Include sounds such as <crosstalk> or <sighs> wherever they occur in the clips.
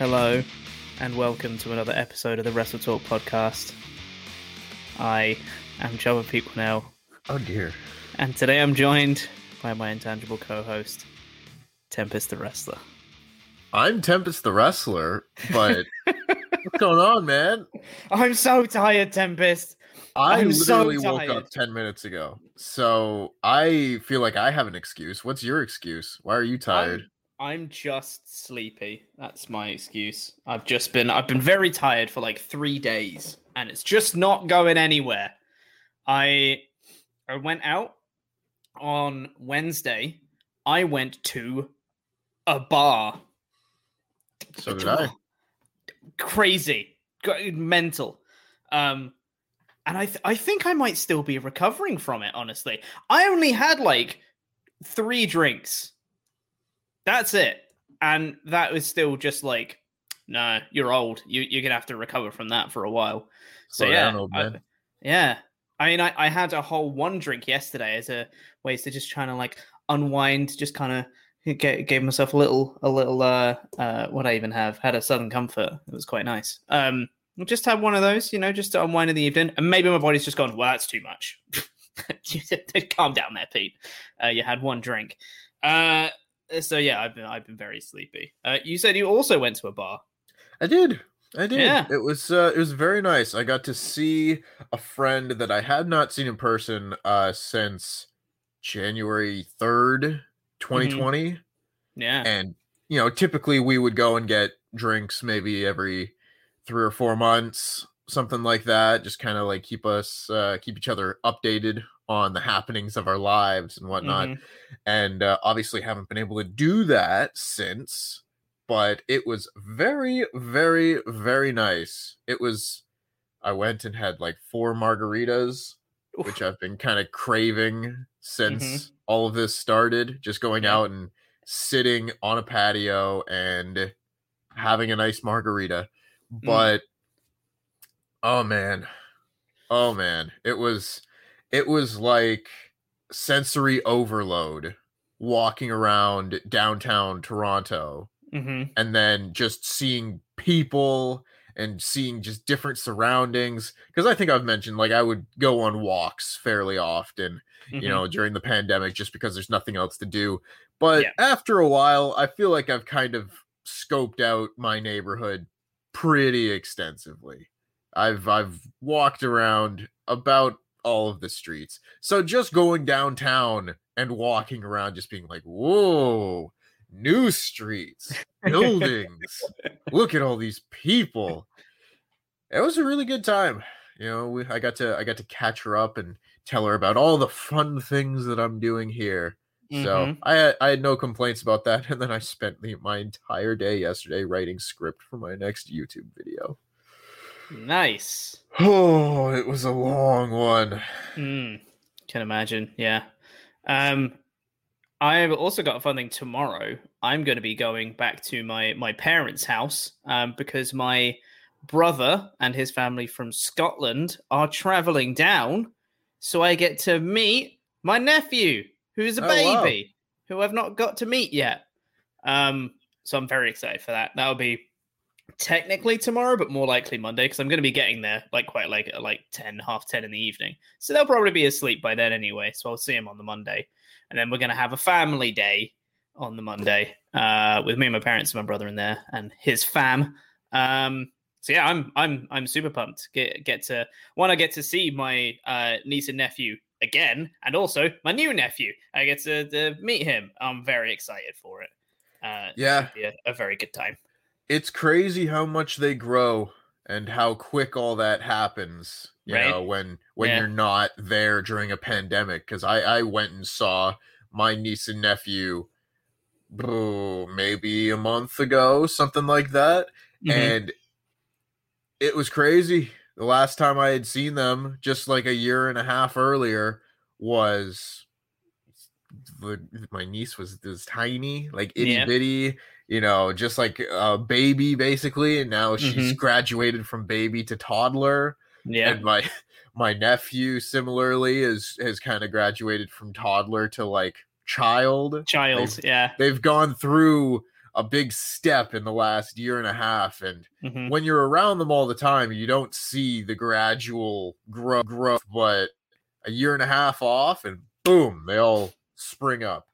Hello, and welcome to another episode of the Wrestle Talk podcast. I am Jabba Pequenell, Oh dear. and today I'm joined by my intangible co-host, Tempest the Wrestler. I'm Tempest the Wrestler, but <laughs> what's going on, man? I'm so tired, Tempest. I I'm so literally woke up 10 minutes ago. So I feel like I have an excuse. What's your excuse? Why are you tired? I'm, just sleepy. That's my excuse. I've just been I've been very tired for like three days, and it's just not going anywhere. I I went out on Wednesday. I went to a bar. so did I. Crazy, mental. Um, and I th- I think I might still be recovering from it. Honestly, I only had like three drinks. That's it, and that was still just like, no, you're old. You you're gonna have to recover from that for a while. So Slow yeah, old I- yeah. I mean, I, I had a whole one drink yesterday as a ways to just trying to like unwind, just kind of get gave myself a little a little uh uh what I even have had a Southern Comfort. It was quite nice. Um, just had one of those, you know, just to unwind in the evening, and maybe my body's just gone. Well, that's too much. <laughs> Calm down there, Pete. Uh, you had one drink. Uh, so yeah, I've been I've been very sleepy. Uh, you said you also went to a bar. I did. I did. Yeah. It was uh, it was very nice. I got to see a friend that I had not seen in person uh since January 3rd, 2020. Yeah. and you know typically we would go and get drinks maybe every three or four months something like that just kind of like keep us uh, keep each other updated on the happenings of our lives and whatnot. Mhm. and uh, obviously haven't been able to do that since but it was very very very nice. It was i went and had like four margaritas which i've been kind of craving since all of this started just going out and sitting on a patio and having a nice margarita. But oh man. Oh man. It was it was like sensory overload walking around downtown toronto Mhm. and then just seeing people and seeing just different surroundings because i think i've mentioned like i would go on walks fairly often Mhm. you know during the pandemic just because there's nothing else to do but Yeah. after a while i feel like i've kind of scoped out my neighborhood pretty extensively i've i've walked around about all of the streets. So just going downtown and walking around just being like whoa new streets <laughs> buildings look at all these people. It was a really good time you know we, i got to i got to catch her up and tell her about all the fun things that i'm doing here. So Mhm. I had, I had no complaints about that <laughs> and then i spent the, my entire day yesterday writing script for my next youtube video Nice. oh it was a long one Hmm. Can imagine. Yeah. Um, I've also got a fun thing tomorrow. I'm going to be going back to my my parents' house um, because my brother and his family from Scotland are traveling down so I get to meet my nephew, who's a Oh, wow. baby, who I've not got to meet yet. Um, so I'm very excited for that. That'll be technically tomorrow, but more likely Monday because I'm going to be getting there like quite late at like 10, half 10 in the evening. So they'll probably be asleep by then anyway. So I'll see them on the Monday. And then we're going to have a family day on the Monday uh, with me and my parents and my brother in there and his fam. Um, so yeah, I'm I'm I'm super pumped. Get get to one, I get to see my uh, niece and nephew again, and also my new nephew. I get to, to meet him. I'm very excited for it. Uh, Yeah. a, a very good time. It's crazy how much they grow and how quick all that happens. You Right. know, when when Yeah. you're not there during a pandemic. Because I I went and saw my niece and nephew, oh, maybe a month ago, something like that, Mhm. and it was crazy. The last time I had seen them, just like a year and a half earlier, was the, my niece was was tiny, like itty Yeah. bitty, you know, just like a baby basically. And now she's Mhm. graduated from baby to toddler. Yeah. And my my nephew similarly is has kind of graduated from toddler to like child. Child, They've- yeah. They've gone through a big step in the last year and a half and Mhm. when you're around them all the time you don't see the gradual growth growth but a year and a half off and boom they all spring up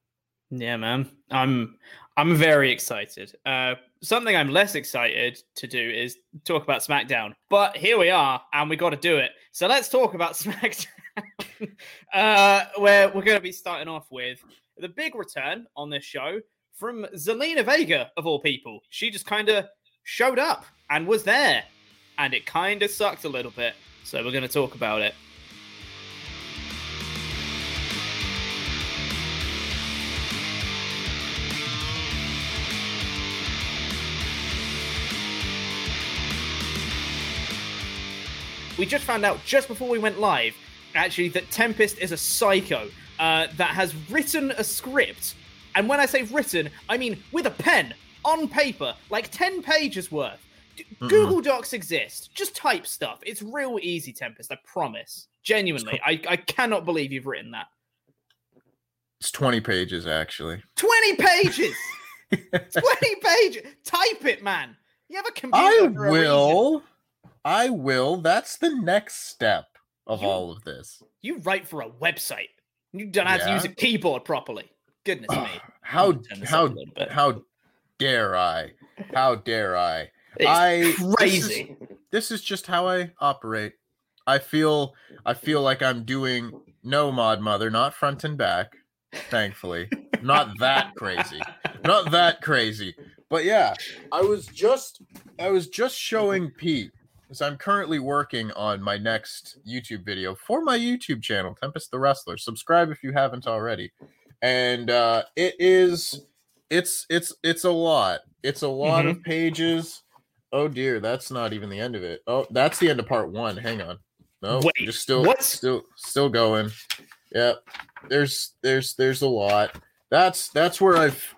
Yeah, man. I'm I'm very excited. Uh something I'm less excited to do is talk about SmackDown. But here we are, and we gotta do it. So let's talk about <laughs> SmackDown. uh where we're gonna be starting off with the big return on this show from Zelina Vega, of all people. She just kinda showed up and was there. And it kinda sucked a little bit. So we're gonna talk about it. We just found out just before we went live, actually, that Tempest is a psycho uh, that has written a script. And when I say written, I mean with a pen on paper, like 10 pages worth. Mhm. Google Docs exist. Just type stuff. It's real easy, Tempest. I promise. Genuinely. I, I cannot believe you've written that. it's 20 pages actually 20 pages! <laughs> 20 pages! Type it, man! You have a computer. i for a reason. will i will that's the next step of You- all of this You write for a website. You don't have to use a keyboard properly. Goodness me. how Turn this up how a little bit. how dare i how dare i It's I this is- crazy. this is just how I operate. I feel I feel like I'm doing no mod mother, not front and back, thankfully. not that crazy. Not that crazy. But yeah, I was just I was just showing Pete because I'm currently working on my next YouTube video for my YouTube channel, Tempest the Wrestler. Subscribe if you haven't already. And uh it is it's it's it's a lot. It's a lot of pages. Oh dear, that's not even the end of it. Oh, that's the end of part one. Hang on. No, Wait, just still what? still still going. Yep. There's there's there's a lot. That's that's where I've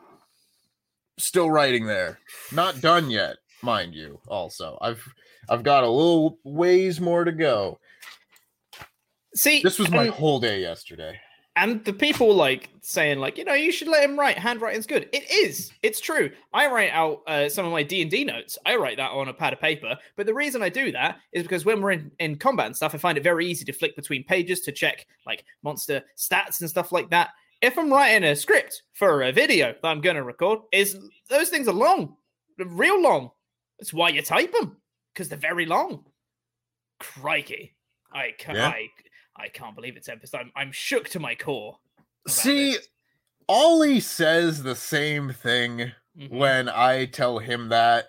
still writing there. Not done yet, mind you. Also, I've I've got a little ways more to go. See, This was my and, whole day yesterday. and the people like saying like, you know, you should let him write. Handwriting's good. It is. It's true. I write out uh, some of my D and D notes. I write that on a pad of paper. But the reason I do that is because when we're in, in combat and stuff, I find it very easy to flick between pages to check like monster stats and stuff like that. If I'm writing a script for a video that I'm going to record, is those things are long, real long. That's why you type them because they're very long. Crikey, I can't. Yeah. I, I can't believe it, Tempest. I'm I'm shook to my core. See, this. Ollie says the same thing Mhm. when I tell him that,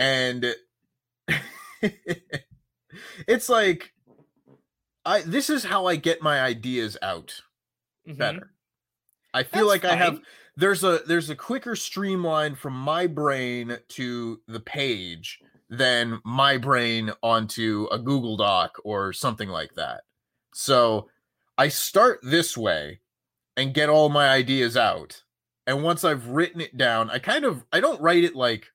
and <laughs> it's like I this is how I get my ideas out Mhm. better. I feel That's like I have fine. there's a there's a quicker streamline from my brain to the page than my brain onto a Google Doc or something like that. So I start this way and get all my ideas out. And once I've written it down, I kind of I don't write it like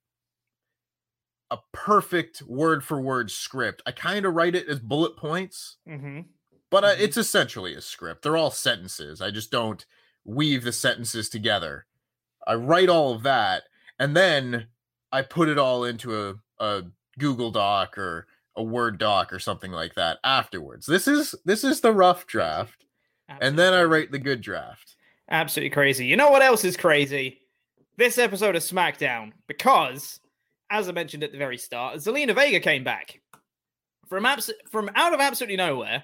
a perfect word for word script. I kind of write it as bullet points Mhm. but uh, it's essentially a script. They're all sentences. I just don't weave the sentences together. I write all of that and then I put it all into a, a Google Doc or a Word doc or something like that afterwards. This is this is the rough draft. Absolutely. And then I write the good draft. Absolutely crazy. You know what else is crazy? This episode of SmackDown because as I mentioned at the very start, Zelina Vega came back from abs- from out of absolutely nowhere.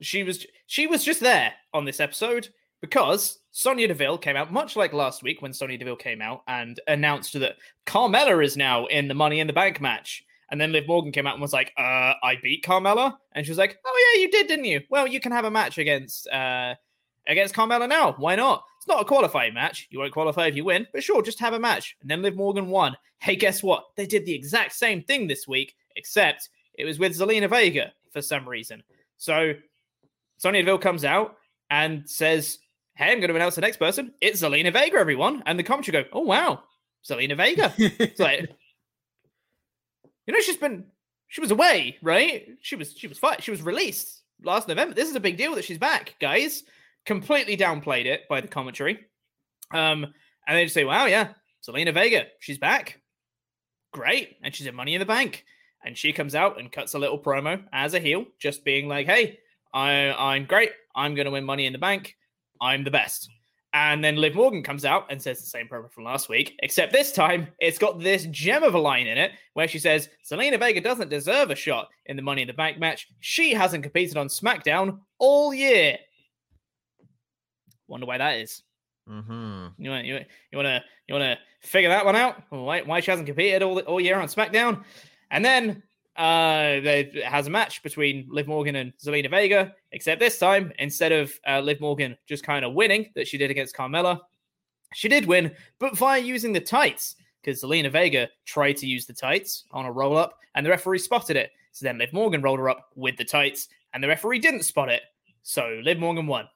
She was she was just there on this episode because Sonya Deville came out, much like last week when Sonya Deville came out and announced that Carmella is now in the Money in the Bank match. And then Liv Morgan came out and was like, uh, I beat Carmella. And she was like, Oh yeah, you did, didn't you? Well, you can have a match against uh against Carmella now. Why not? It's not a qualifying match. You won't qualify if you win, but sure, just have a match. And then Liv Morgan won. Hey, guess what? They did the exact same thing this week, except it was with Zelina Vega for some reason. So Sonya Deville comes out and says, Hey, I'm going to announce the next person. It's Zelina Vega, everyone. And the commentary go, Oh, wow, Zelina Vega. it's like, <laughs> you know, she's been she was away, right? She was she was fight. She was released last November. This is a big deal that she's back, guys. Completely downplayed it by the commentary. Um, and they just say, "Wow, yeah, Zelina Vega, she's back, great, and she's in Money in the Bank." And she comes out and cuts a little promo as a heel, just being like, "Hey, I I'm great. I'm going to win Money in the Bank. I'm the best." And then Liv Morgan comes out and says the same promo from last week, except this time it's got this gem of a line in it where she says Zelina Vega doesn't deserve a shot in the Money in the Bank match. She hasn't competed on SmackDown all year. Wonder why that is. Mm-hmm. You want you, you want to you want to figure that one out? Why why she hasn't competed all all year on SmackDown? And then uh, has a match between Liv Morgan and Zelina Vega, except this time, instead of uh, Liv Morgan just kind of winning that she did against Carmella, she did win, but via using the tights, because Zelina Vega tried to use the tights on a roll up, and the referee spotted it. So then Liv Morgan rolled her up with the tights, and the referee didn't spot it. So Liv Morgan won.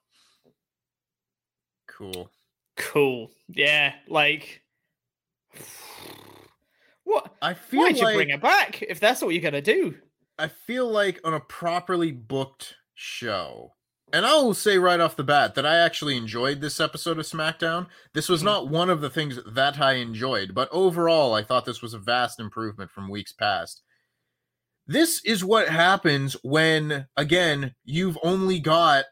Cool. Cool. Yeah, like what? I feel Why'd like, you bring it back if that's what you're gonna do? I feel like on a properly booked show, and I will say right off the bat that I actually enjoyed this episode of SmackDown. This was mm-hmm. not one of the things that I enjoyed, but overall, I thought this was a vast improvement from weeks past. This is what happens when, again, you've only got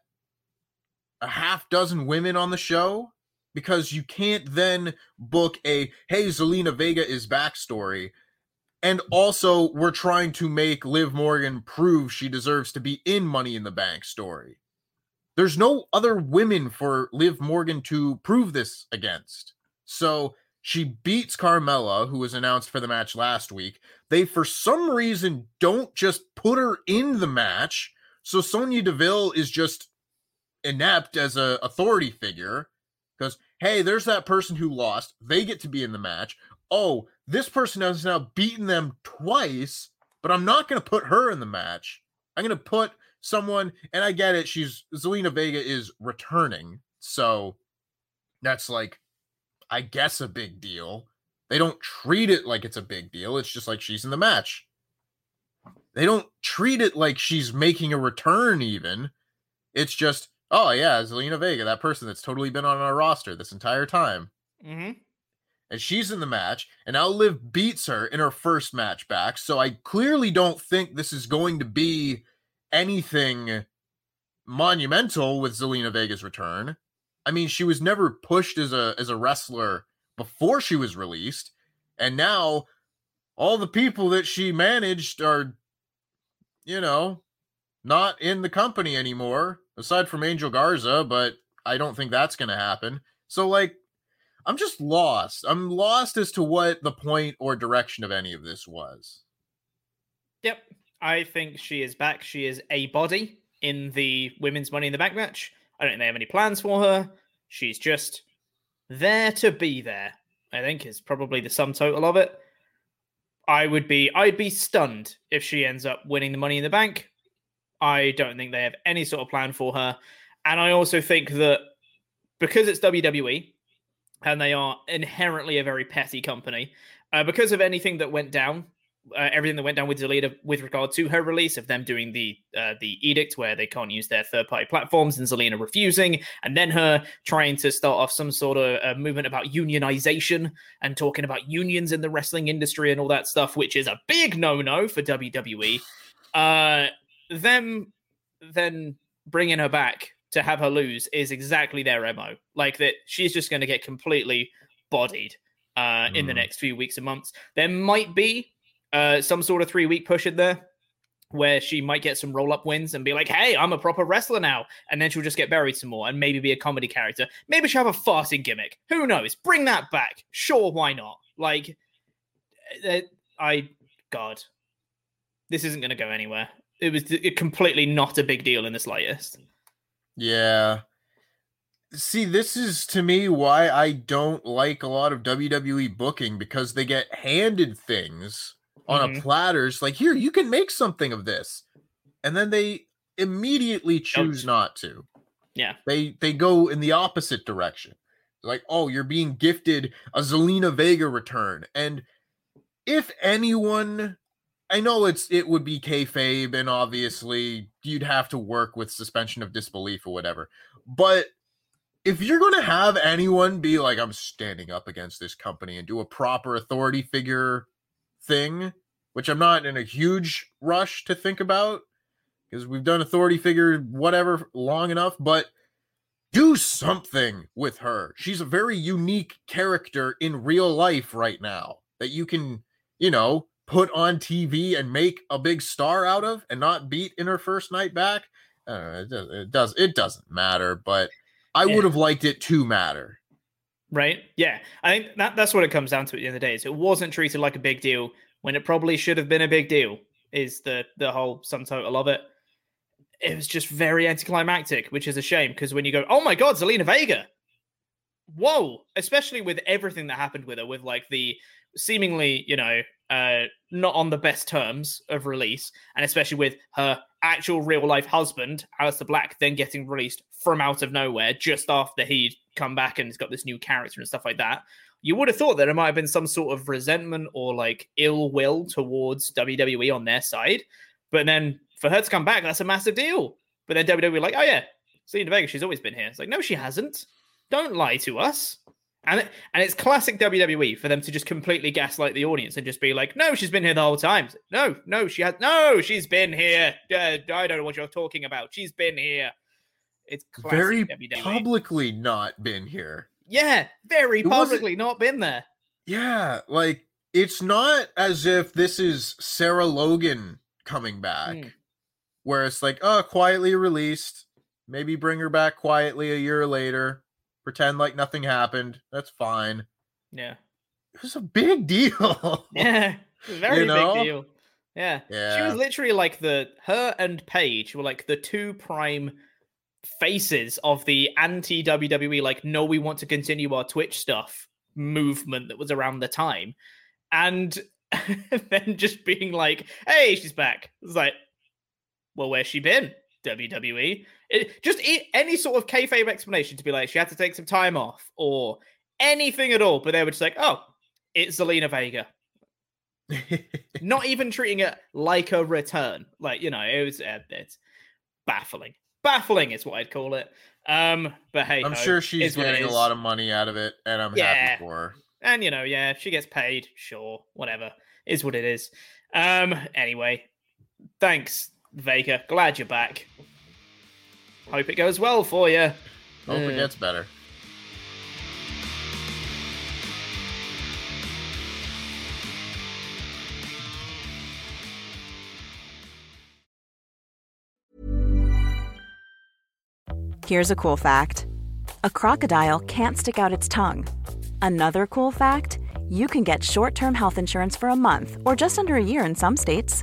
a half dozen women on the show because you can't then book a hey Zelina Vega is backstory and also we're trying to make Liv Morgan prove she deserves to be in Money in the Bank story. There's no other women for Liv Morgan to prove this against. So she beats Carmella, who was announced for the match last week. They, for some reason, don't just put her in the match. So Sonya Deville is just inept as a authority figure because hey, there's that person who lost. They get to be in the match. Oh, this person has now beaten them twice, but I'm not going to put her in the match. I'm going to put someone, and I get it. She's Zelina Vega is returning, so that's like, I guess, a big deal. They don't treat it like it's a big deal. It's just like she's in the match. They don't treat it like she's making a return, even. It's just oh yeah, Zelina Vega, that person that's totally been on our roster this entire time. Mm-hmm. And she's in the match, and now Liv beats her in her first match back. So I clearly don't think this is going to be anything monumental with Zelina Vega's return. I mean, she was never pushed as a as a wrestler before she was released, and now all the people that she managed are, you know, not in the company anymore aside from Angel Garza, but I don't think that's going to happen. So, like, I'm just lost. I'm lost as to what the point or direction of any of this was. Yep. I think she is back. She is a body in the women's Money in the Bank match. I don't think they have any plans for her. She's just there to be there, I think is probably the sum total of it. I would be I'd be stunned if she ends up winning the money in the bank. I don't think they have any sort of plan for her. And I also think that because it's WWE and they are inherently a very petty company, uh, because of anything that went down uh, everything that went down with Zelina with regard to her release of them doing the uh, the edict where they can't use their third party platforms and Zelina refusing, and then her trying to start off some sort of uh, movement about unionization and talking about unions in the wrestling industry and all that stuff, which is a big no no for WWE. Them then bringing her back to have her lose is exactly their mo. Like that, she's just going to get completely bodied uh, mm. in the next few weeks and months. There might be uh, some sort of three week push in there where she might get some roll up wins and be like, hey, I'm a proper wrestler now. And then she'll just get buried some more and maybe be a comedy character. Maybe she'll have a farting gimmick. Who knows? Bring that back. Sure, why not? Like, uh, I, God, this isn't going to go anywhere. It was completely not a big deal in the slightest. Yeah. See, this is to me why I don't like a lot of WWE booking because they get handed things on mm-hmm. a platters like here you can make something of this and then they immediately choose not to yeah they they go in the opposite direction like oh you're being gifted a zelina vega return and if anyone i know it's it would be kayfabe and obviously you'd have to work with suspension of disbelief or whatever but if you're going to have anyone be like i'm standing up against this company and do a proper authority figure thing, which I'm not in a huge rush to think about because we've done authority figure whatever long enough, but do something with her. She's a very unique character in real life right now that you can, you know, put on TV and make a big star out of and not beat in her first night back. Know, it, does, it does it doesn't matter, but I yeah. would have liked it to matter. Right? Yeah. I think that that's what it comes down to at the end of the day. Is it wasn't treated like a big deal when it probably should have been a big deal, is the the whole sum total of it. It was just very anticlimactic, which is a shame because when you go, oh my god, Zelina Vega, whoa, especially with everything that happened with her, with like the seemingly, you know, uh, not on the best terms of release, and especially with her actual real life husband, Aleister Black, then getting released from out of nowhere just after he'd come back and he's got this new character and stuff like that. You would have thought that there might have been some sort of resentment or like ill will towards WWE on their side. But then for her to come back, that's a massive deal. But then WWE like, oh yeah, Zelina Vega, she's always been here. It's like, no, she hasn't. Don't lie to us. And it, and it's classic WWE for them to just completely gaslight the audience and just be like, "No, she's been here the whole time. No, no, she has. No, she's been here. Uh, I don't know what you're talking about. She's been here. It's very WWE. publicly not been here. Yeah, very it publicly not been there. Yeah, like it's not as if this is Sarah Logan coming back, mm. where it's like, oh, quietly released. Maybe bring her back quietly a year later pretend like nothing happened. That's fine. Yeah. It was a big deal. <laughs> yeah. Very you know? big deal. Yeah. yeah. She was literally like the her and Paige were like the two prime faces of the anti WWE, like, no, we want to continue our Twitch stuff movement that was around the time. And <laughs> then just being like, hey, she's back. It's like, well, where's she been? WWE. It, just any sort of kayfabe explanation to be like she had to take some time off or anything at all, but they were just like, oh, it's Zelina Vega. <laughs> Not even treating it like a return. Like you know, it was uh, it's baffling. Baffling is what I'd call it. Um, but hey, I'm sure she's getting a lot of money out of it, and I'm yeah. happy for her. And you know, yeah, she gets paid. Sure, whatever is what it is. Um, anyway, thanks, Vega. Glad you're back. Hope it goes well for you. Hope uh, it gets better. Here's a cool fact a crocodile can't stick out its tongue. Another cool fact you can get short term health insurance for a month or just under a year in some states.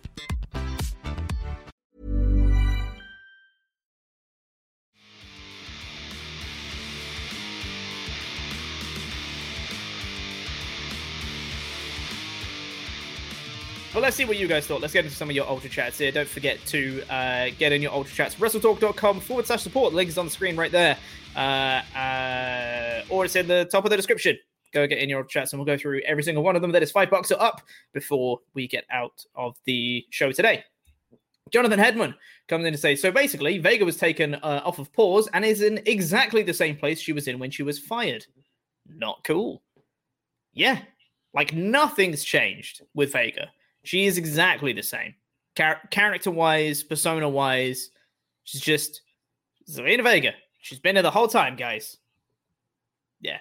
Well, let's see what you guys thought. Let's get into some of your Ultra Chats here. Don't forget to uh, get in your Ultra Chats. WrestleTalk.com forward slash support. Link is on the screen right there. Uh, uh, or it's in the top of the description. Go get in your chats and we'll go through every single one of them that is five bucks or up before we get out of the show today. Jonathan Hedman comes in to say, so basically, Vega was taken uh, off of pause and is in exactly the same place she was in when she was fired. Not cool. Yeah, like nothing's changed with Vega. She is exactly the same. Char- character wise, persona wise, she's just Zelina Vega. She's been there the whole time, guys. Yeah.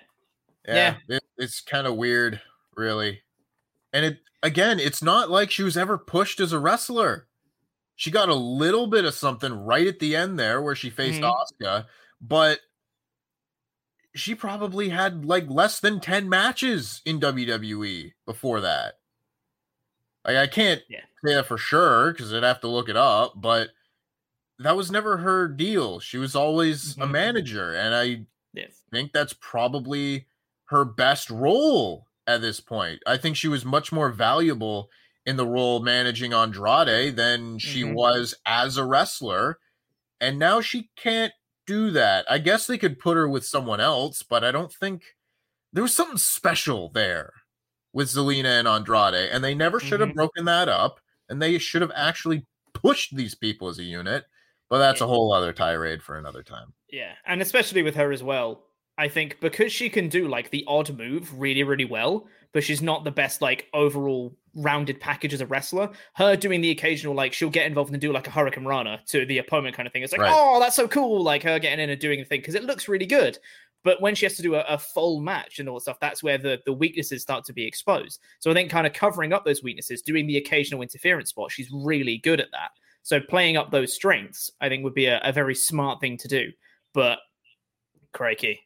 Yeah. yeah. It, it's kind of weird, really. And it again, it's not like she was ever pushed as a wrestler. She got a little bit of something right at the end there where she faced mm-hmm. Asuka, but she probably had like less than 10 matches in WWE before that. Like I can't yeah. say that for sure because I'd have to look it up, but that was never her deal. She was always mm-hmm. a manager, and I yes. think that's probably her best role at this point. I think she was much more valuable in the role managing Andrade than she mm-hmm. was as a wrestler. And now she can't do that. I guess they could put her with someone else, but I don't think there was something special there with Zelina and Andrade, and they never should have mm-hmm. broken that up, and they should have actually pushed these people as a unit. But that's a whole other tirade for another time. Yeah, and especially with her as well. I think because she can do like the odd move really, really well, but she's not the best like overall rounded package as a wrestler. Her doing the occasional like she'll get involved and do like a hurricane rana to the opponent kind of thing. It's like, right. oh, that's so cool. Like her getting in and doing the thing because it looks really good. But when she has to do a, a, full match and all that stuff, that's where the, the weaknesses start to be exposed. So I think kind of covering up those weaknesses, doing the occasional interference spot, she's really good at that. So playing up those strengths, I think would be a, a very smart thing to do. But crikey.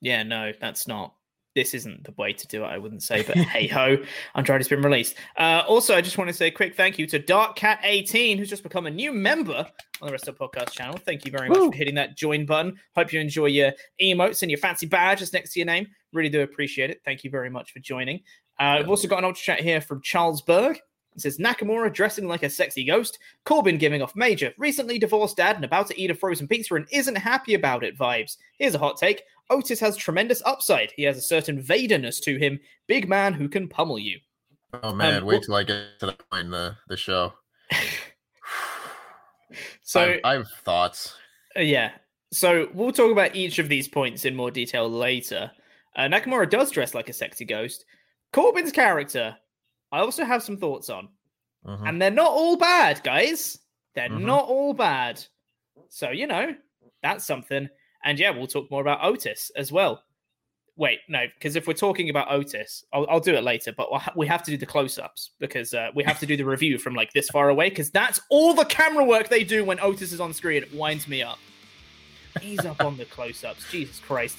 Yeah, no, that's not this isn't the way to do it, I wouldn't say, but hey ho, Andrade's been released. Uh, also, I just want to say a quick thank you to Dark Cat 18 who's just become a new member on the Rest of the Podcast channel. Thank you very much Woo. for hitting that join button. Hope you enjoy your emotes and your fancy badges next to your name. Really do appreciate it. Thank you very much for joining. Uh, we've also got an ultra chat here from Charles Berg. It says Nakamura dressing like a sexy ghost, Corbin giving off major, recently divorced dad and about to eat a frozen pizza and isn't happy about it vibes. Here's a hot take Otis has tremendous upside. He has a certain Vaderness to him. Big man who can pummel you. Oh man, um, wait till I get to that point in the, the show. <laughs> so I have thoughts. Uh, yeah. So we'll talk about each of these points in more detail later. Uh, Nakamura does dress like a sexy ghost. Corbin's character, I also have some thoughts on. Mm-hmm. And they're not all bad, guys. They're mm-hmm. not all bad. So, you know, that's something. And yeah, we'll talk more about Otis as well. Wait, no, because if we're talking about Otis, I'll, I'll do it later, but we have to do the close ups because uh, we have to do the review from like this far away because that's all the camera work they do when Otis is on screen. It winds me up. He's up on the close ups. Jesus Christ.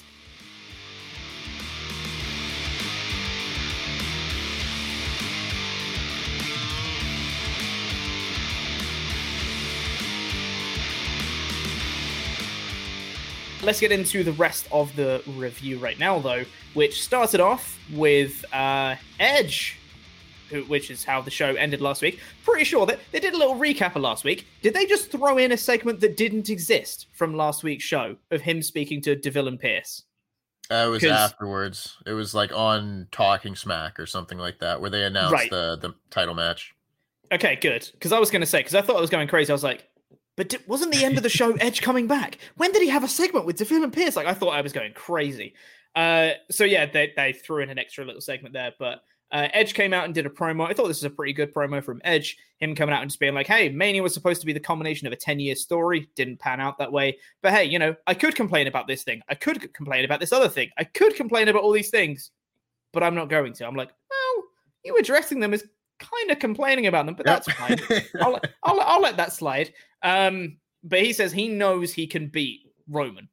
Let's get into the rest of the review right now, though, which started off with uh, Edge, who, which is how the show ended last week. Pretty sure that they did a little recap of last week. Did they just throw in a segment that didn't exist from last week's show of him speaking to Deville and Pearce? Uh, it was afterwards. It was like on Talking Smack or something like that, where they announced right. the the title match. Okay, good. Because I was going to say, because I thought I was going crazy. I was like, but wasn't the end of the show <laughs> Edge coming back? When did he have a segment with Deville and Pearce? Like I thought I was going crazy. Uh, so yeah, they they threw in an extra little segment there, but uh, Edge came out and did a promo. I thought this was a pretty good promo from Edge. Him coming out and just being like, "Hey, Mania was supposed to be the culmination of a ten-year story. Didn't pan out that way. But hey, you know, I could complain about this thing. I could complain about this other thing. I could complain about all these things, but I'm not going to. I'm like, well, you addressing them is kind of complaining about them, but yep. that's fine. I'll, I'll, I'll let that slide. Um, but he says he knows he can beat Roman.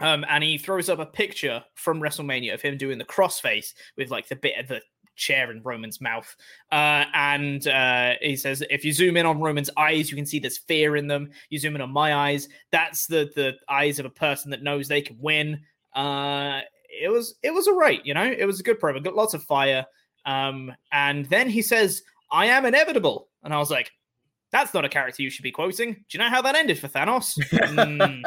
Um, and he throws up a picture from WrestleMania of him doing the crossface with like the bit of the chair in Roman's mouth. Uh, and uh, he says, if you zoom in on Roman's eyes, you can see there's fear in them. You zoom in on my eyes, that's the the eyes of a person that knows they can win. Uh, it was it was all right, you know. It was a good promo, got lots of fire. Um, and then he says, I am inevitable. And I was like, that's not a character you should be quoting. Do you know how that ended for Thanos? Mm.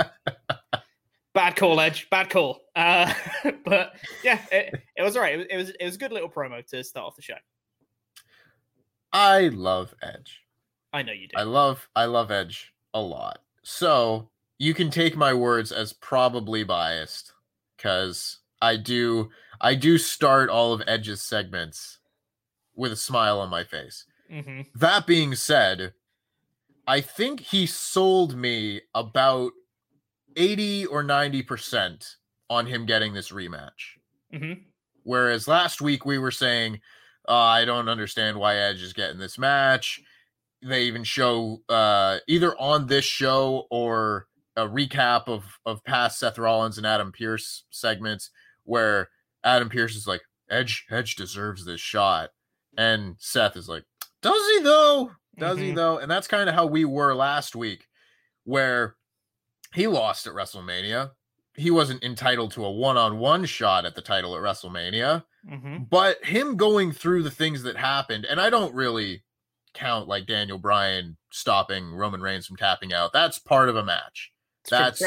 <laughs> Bad call, Edge. Bad call. Uh, <laughs> but yeah, it, it was all right. It, it was it was a good little promo to start off the show. I love Edge. I know you do. I love I love Edge a lot. So you can take my words as probably biased because I do I do start all of Edge's segments with a smile on my face. Mm-hmm. That being said, I think he sold me about 80 or 90% on him getting this rematch. Mm-hmm. Whereas last week we were saying, uh, I don't understand why Edge is getting this match. They even show uh, either on this show or a recap of, of past Seth Rollins and Adam Pearce segments where Adam Pearce is like, Edge, Edge deserves this shot. And Seth is like, Does he though? Does mm-hmm. he though? And that's kind of how we were last week, where he lost at WrestleMania. He wasn't entitled to a one-on-one shot at the title at WrestleMania. Mm-hmm. But him going through the things that happened, and I don't really count like Daniel Bryan stopping Roman Reigns from tapping out. That's part of a match. That's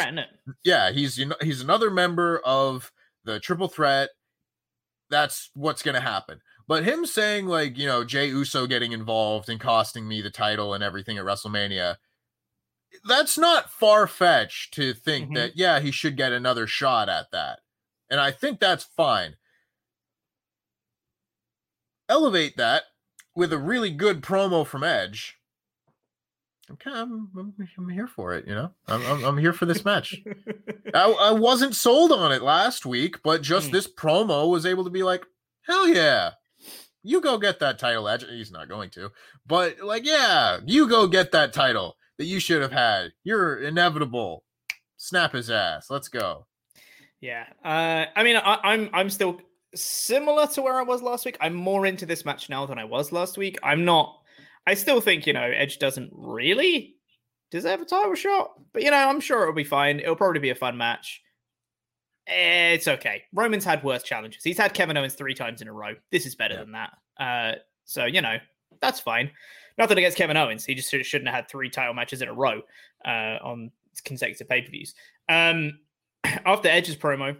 yeah. He's you know he's another member of the triple threat. That's what's gonna happen. But him saying like, you know, Jey Uso getting involved and costing me the title and everything at WrestleMania, that's not far fetched to think mm-hmm. that, yeah, he should get another shot at that. And I think that's fine. Elevate that with a really good promo from Edge. I'm kind of, I'm, I'm, here for it, you know. I'm, I'm, I'm here for this match. <laughs> I, I wasn't sold on it last week, but just mm. this promo was able to be like, hell yeah, you go get that title. He's not going to, but like, yeah, you go get that title that you should have had. You're inevitable. Snap his ass. Let's go. Yeah. Uh, I mean, I, I'm I'm still similar to where I was last week. I'm more into this match now than I was last week. I'm not. I still think you know Edge doesn't really deserve a title shot, but you know I'm sure it'll be fine. It'll probably be a fun match. It's okay. Roman's had worse challenges. He's had Kevin Owens three times in a row. This is better yeah. than that. Uh, so you know that's fine. Nothing against Kevin Owens. He just shouldn't have had three title matches in a row uh, on consecutive pay per views. Um, <clears throat> after Edge's promo,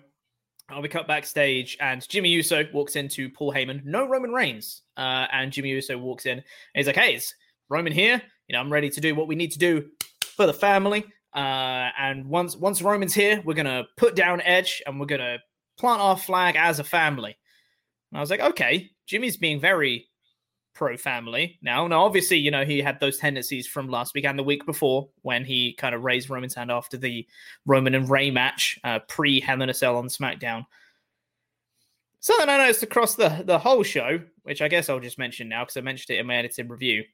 I'll be cut backstage, and Jimmy Uso walks into Paul Heyman. No Roman Reigns, uh, and Jimmy Uso walks in. and he's like, "Hey, is Roman here? You know, I'm ready to do what we need to do for the family." Uh, and once once Roman's here, we're gonna put down Edge and we're gonna plant our flag as a family. And I was like, okay, Jimmy's being very pro family now. Now, obviously, you know, he had those tendencies from last week and the week before when he kind of raised Roman's hand after the Roman and Rey match uh, pre Hell in a Cell on SmackDown. Something I noticed across the, the whole show, which I guess I'll just mention now because I mentioned it in my edited review.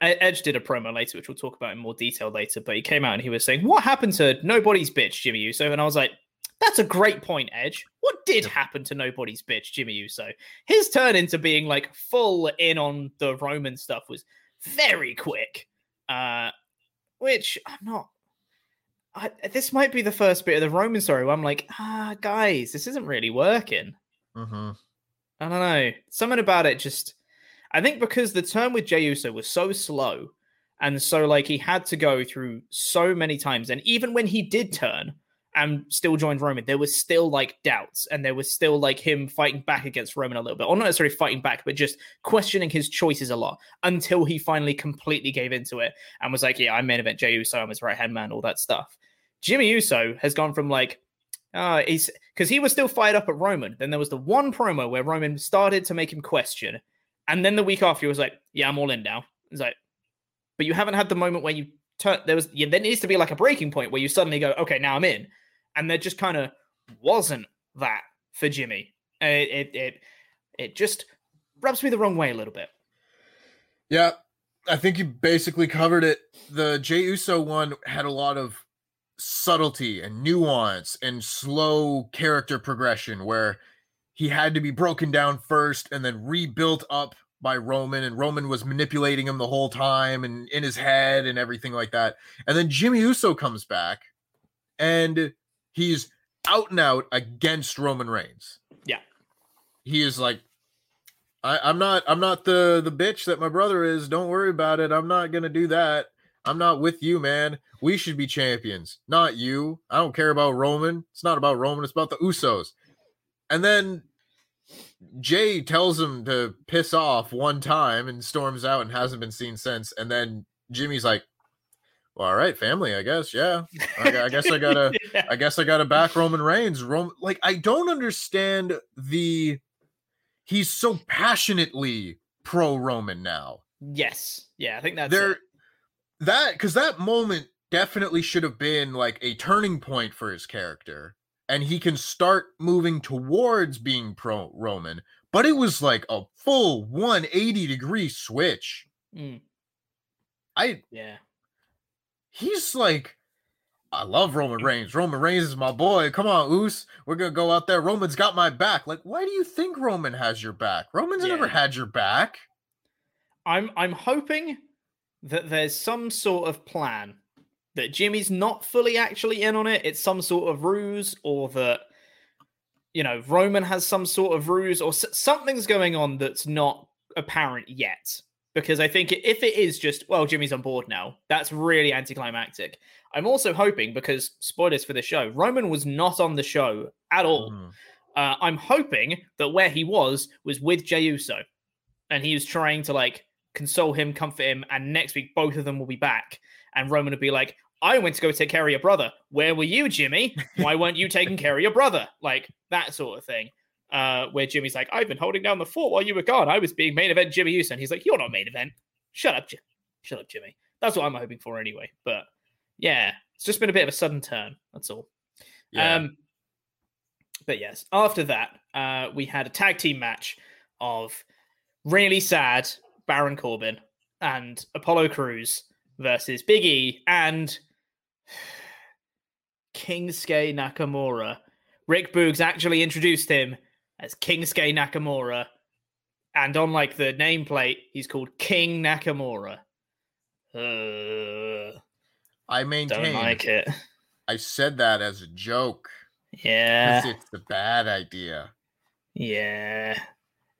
Edge did a promo later, which we'll talk about in more detail later, but he came out and he was saying, What happened to nobody's bitch, Jimmy Uso? And I was like, That's a great point, Edge. What did happen to nobody's bitch, Jimmy Uso? His turn into being like full in on the Roman stuff was very quick. Uh, which I'm not. I, this might be the first bit of the Roman story where I'm like, ah, guys, this isn't really working. Mm-hmm. I don't know. Something about it just. I think because the turn with Jey Uso was so slow, and so like he had to go through so many times, and even when he did turn and still joined Roman, there was still like doubts, and there was still like him fighting back against Roman a little bit, or not necessarily fighting back, but just questioning his choices a lot until he finally completely gave into it and was like, "Yeah, I'm main event Jey Uso, I'm his right hand man, all that stuff." Jimmy Uso has gone from like uh, he's because he was still fired up at Roman. Then there was the one promo where Roman started to make him question, and then the week after he was like, "Yeah, I'm all in now." It's like, but you haven't had the moment where you turn. There was yeah, there needs to be like a breaking point where you suddenly go, "Okay, now I'm in," and there just kind of wasn't that for Jimmy. It, it it it just rubs me the wrong way a little bit. Yeah, I think you basically covered it. The Jey Uso one had a lot of subtlety and nuance and slow character progression where he had to be broken down first and then rebuilt up by Roman and Roman was manipulating him the whole time and in his head and everything like that. And then Jimmy Uso comes back and he's out and out against Roman Reigns. Yeah. He is like I, I'm not I'm not the the bitch that my brother is. Don't worry about it. I'm not gonna do that. I'm not with you, man. We should be champions, not you. I don't care about Roman. It's not about Roman, it's about the Usos. And then Jey tells him to piss off one time and storms out and hasn't been seen since. And then Jimmy's like, well, all right, family, I guess. Yeah. I, I guess I <laughs> gotta Yeah. I guess I gotta back Roman Reigns. Roman like I don't understand the he's so passionately pro Roman now. Yes. Yeah, I think that's there it. that because that moment definitely should have been like a turning point for his character and he can start moving towards being pro roman but it was like a full 180 degree switch Mm, i yeah. He's like i love roman mm. reigns. Roman reigns is my boy. Come on Oos. we're gonna go out there. Roman's got my back. Like why do you think roman has your back? Roman's never had your back. I'm I'm hoping that there's some sort of plan that Jimmy's not fully actually in on it. It's some sort of ruse, or that you know Roman has some sort of ruse, or s- something's going on that's not apparent yet. Because I think if it is just well, Jimmy's on board now, that's really anticlimactic. I'm also hoping because spoilers for the show, Roman was not on the show at all. Mhm. Uh, I'm hoping that where he was was with Jey Uso, and he was trying to like console him, comfort him, and next week both of them will be back, and Roman would be like, "I went to go take care of your brother. Where were you, Jimmy? Why weren't you taking care of your brother?" Like that sort of thing. Uh, where Jimmy's like, "I've been holding down the fort while you were gone. I was being main event Jimmy Uso," and he's like, "You're not main event. Shut up, Jim. Shut up, Jimmy." That's what I'm hoping for anyway. But yeah, it's just been a bit of a sudden turn. That's all. Yeah. Um, but yes, after that, uh, we had a tag team match of really sad Baron Corbin and Apollo Crews versus Big E and <sighs> Kingsuke Nakamura. Rick Boogs actually introduced him as Kingsuke Nakamura, and on like the nameplate, he's called King Nakamura. Uh, i don't maintain like it. i said that as a joke Yeah, it's a bad idea Yeah,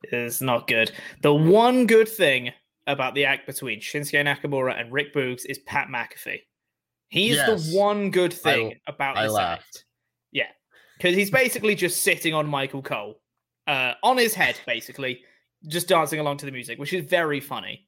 it's not good. The one good thing about the act between Shinsuke Nakamura and Rick Boogs is Pat McAfee. He's Yes. the one good thing about I this laughed. act. Yeah, because he's basically just sitting on Michael Cole, uh, on his head, basically, just dancing along to the music, which is very funny.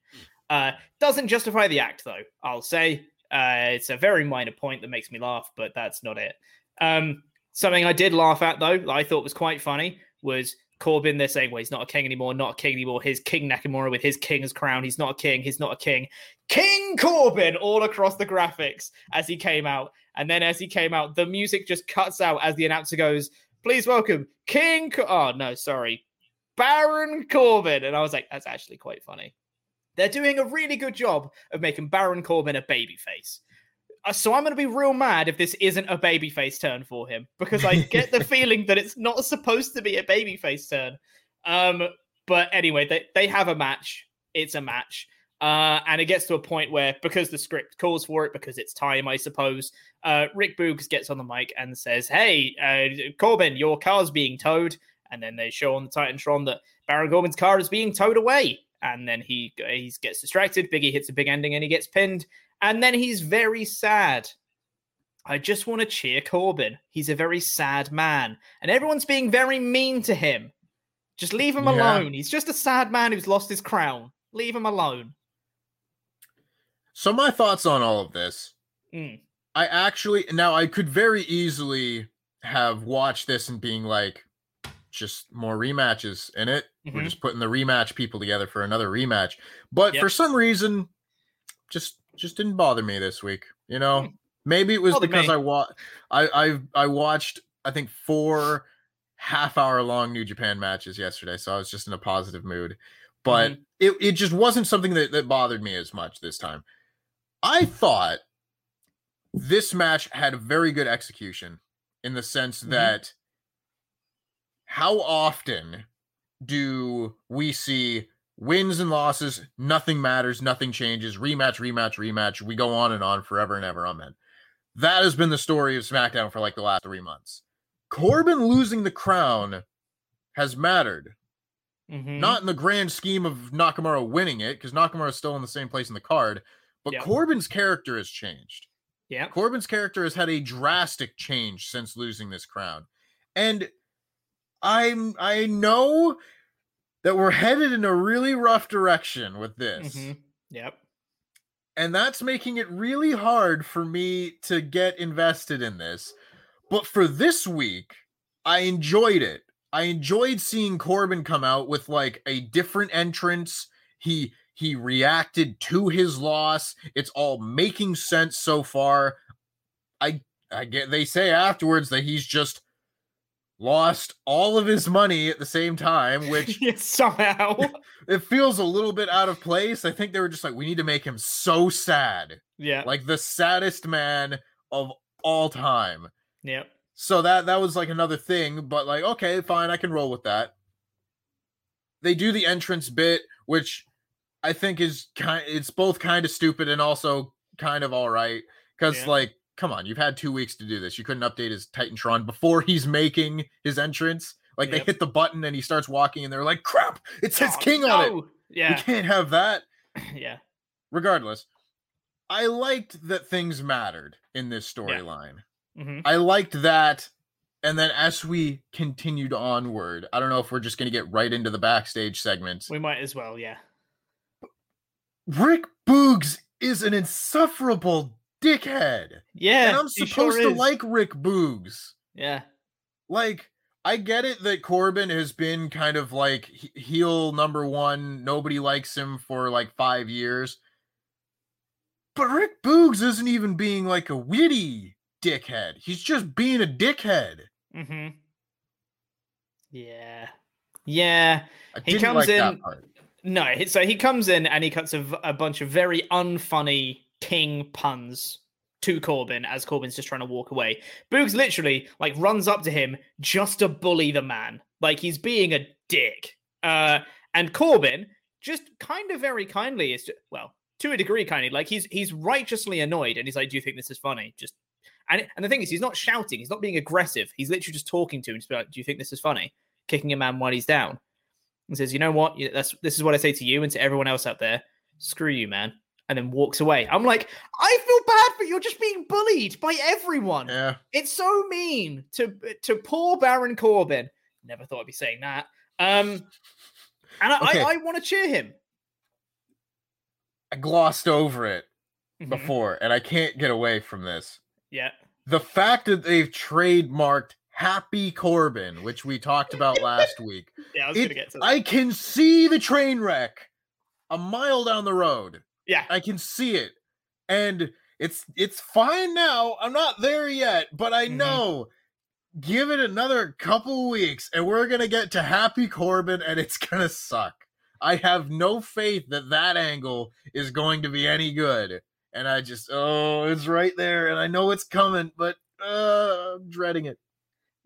Uh, doesn't justify the act, though. I'll say uh, it's a very minor point that makes me laugh, but that's not it. Um, something I did laugh at, though, I thought was quite funny, was Corbin, they're saying, well, he's not a king anymore, not a king anymore. His King Nakamura with his king's crown. He's not a king. He's not a king. King Corbin all across the graphics as he came out. And then as he came out, the music just cuts out as the announcer goes, please welcome King. Co- oh, no, sorry. Baron Corbin. And I was like, that's actually quite funny. They're doing a really good job of making Baron Corbin a babyface. Uh, so I'm going to be real mad if this isn't a babyface turn for him because I get the <laughs> feeling that it's not supposed to be a babyface turn. Um, but anyway, they, they have a match. It's a match. Uh, and it gets to a point where, because the script calls for it, because it's time, I suppose, uh, Rick Boogs gets on the mic and says, Hey, uh, Corbin, your car's being towed. And then they show on the Titantron that Baron Corbin's car is being towed away. And then he he gets distracted. Biggie hits a big ending and he gets pinned. And then he's very sad. I just want to cheer Corbin. He's a very sad man. And everyone's being very mean to him. Just leave him Yeah. alone. He's just a sad man who's lost his crown. Leave him alone. So my thoughts on all of this. Mm. I actually now I could very easily have watched this and being like, just more rematches in it. We're Mhm. just putting the rematch people together for another rematch. But Yep. for some reason, just just didn't bother me this week. You know, maybe it was Bothered because me. I wa- I I I watched I think four half hour long New Japan matches yesterday, so I was just in a positive mood. But it, it just wasn't something that, that bothered me as much this time. I thought this match had a very good execution in the sense Mhm. that how often do we see wins and losses, nothing matters, nothing changes, rematch, rematch, rematch, we go on and on forever and ever, amen. That has been the story of SmackDown for like the last three months. Corbin losing the crown has mattered. Mhm. Not in the grand scheme of Nakamura winning it, because Nakamura is still in the same place in the card, but Yep. Corbin's character has changed. Yeah. Corbin's character has had a drastic change since losing this crown. And I'm I know that we're headed in a really rough direction with this. Mhm. Yep. And that's making it really hard for me to get invested in this. But for this week, I enjoyed it. I enjoyed seeing Corbin come out with like a different entrance. He he reacted to his loss. It's all making sense so far. I I get they say afterwards that he's just lost all of his money at the same time, <laughs> which somehow <laughs> it feels a little bit out of place. I think they were just like, we need to make him so sad, Yeah. like the saddest man of all time. Yep. So that that was like another thing, but like, okay, fine, I can roll with that. They do the entrance bit, which I think is kind. It's both kind of stupid and also kind of all right. Because Yeah. like, come on, you've had two weeks to do this. You couldn't update his Titantron before he's making his entrance. Like they hit the button and he starts walking, and they're like, "Crap! It says Oh, King on it." Yeah. We can't have that. <laughs> yeah. Regardless, I liked that things mattered in this storyline. hmm I liked that. And then as we continued onward, I don't know if we're just going to get right into the backstage segment. We might as well. Yeah. Rick Boogs is an insufferable dickhead. Yeah. And I'm supposed sure to like Rick Boogs. Yeah. Like, I get it that Corbin has been kind of like he- heel number one. Nobody likes him for like five years. But Rick Boogs isn't even being like a witty dickhead. He's just being a dickhead. Mm-hmm. Yeah. Yeah. I He didn't comes like that in. No, so he comes in and he cuts a bunch of very unfunny King puns to Corbin as Corbin's just trying to walk away. Boogs literally like runs up to him just to bully the man, like he's being a dick. Uh, and Corbin just kind of very kindly is ju- well to a degree kindly like he's he's righteously annoyed and he's like, "Do you think this is funny?" Just and and the thing is, he's not shouting, he's not being aggressive. He's literally just talking to him, just be like, "Do you think this is funny?" Kicking a man while he's down and says, "You know what? That's this is what I say to you and to everyone else out there. Screw you, man." And then walks away. I'm like, I feel bad, but you're just being bullied by everyone. Yeah. It's so mean to to poor Baron Corbin. Never thought I'd be saying that. Um, and I, Okay. I, I want to cheer him. I glossed over it Mhm. before, and I can't get away from this. Yeah. The fact that they've trademarked Happy Corbin, which we talked about last <laughs> week, yeah, I was It- gonna get to that. I can see the train wreck a mile down the road. Yeah. I can see it. And it's it's fine now. I'm not there yet, but I Mhm. know give it another couple weeks and we're going to get to Happy Corbin and it's <laughs> going to suck. I have no faith that that angle is going to be any good. And I just oh, it's right there and I know it's coming, but uh, I'm dreading it.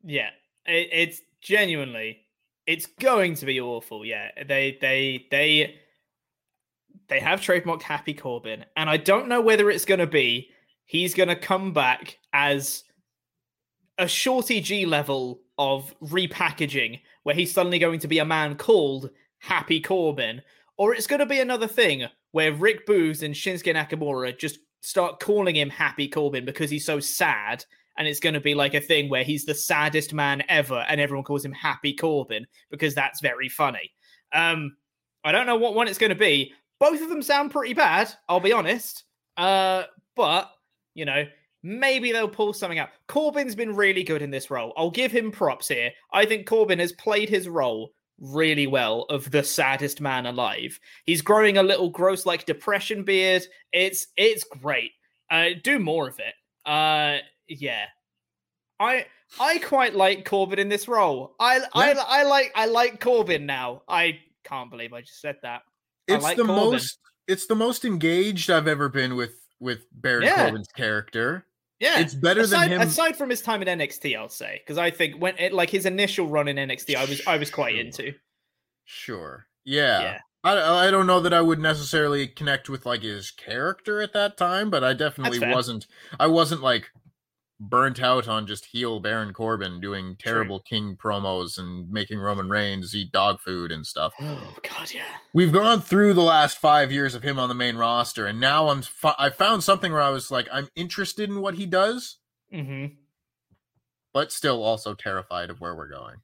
Yeah, it, it's genuinely, it's going to be awful. Yeah, they they they they have trademarked Happy Corbin, and I don't know whether it's going to be he's going to come back as a shorty G level of repackaging, where he's suddenly going to be a man called Happy Corbin, or it's going to be another thing where Rick Boogs and Shinsuke Nakamura just start calling him Happy Corbin because he's so sad and it's going to be like a thing where he's the saddest man ever and everyone calls him happy corbin because that's very funny. Um i don't know what one it's going to be. Both of them sound pretty bad i'll be honest. Uh but you know maybe they'll pull something out. Corbin's been really good in this role. I'll give him props here. I think corbin has played his role really well of the saddest man alive. He's growing a little gross like depression beard. It's it's great. Uh do more of it. Uh yeah i i quite like corbin in this role i i, I like i like corbin now i can't believe i just said that I It's like the Corbin. most it's the most engaged I've ever been with with Baron Yeah. Corbin's character. yeah It's better aside, than him. aside from his time in nxt i'll say because i think when it like his initial run in nxt i was i was quite into Sure. Yeah. Yeah. I, I don't know that I would necessarily connect with like his character at that time, but I definitely wasn't. I wasn't like burnt out on just heel Baron Corbin doing terrible King promos and making Roman Reigns eat dog food and stuff. <gasps> oh god yeah We've gone through the last five years of him on the main roster, and now I'm. I found something where I was like, I'm interested in what he does, mm-hmm but still also terrified of where we're going.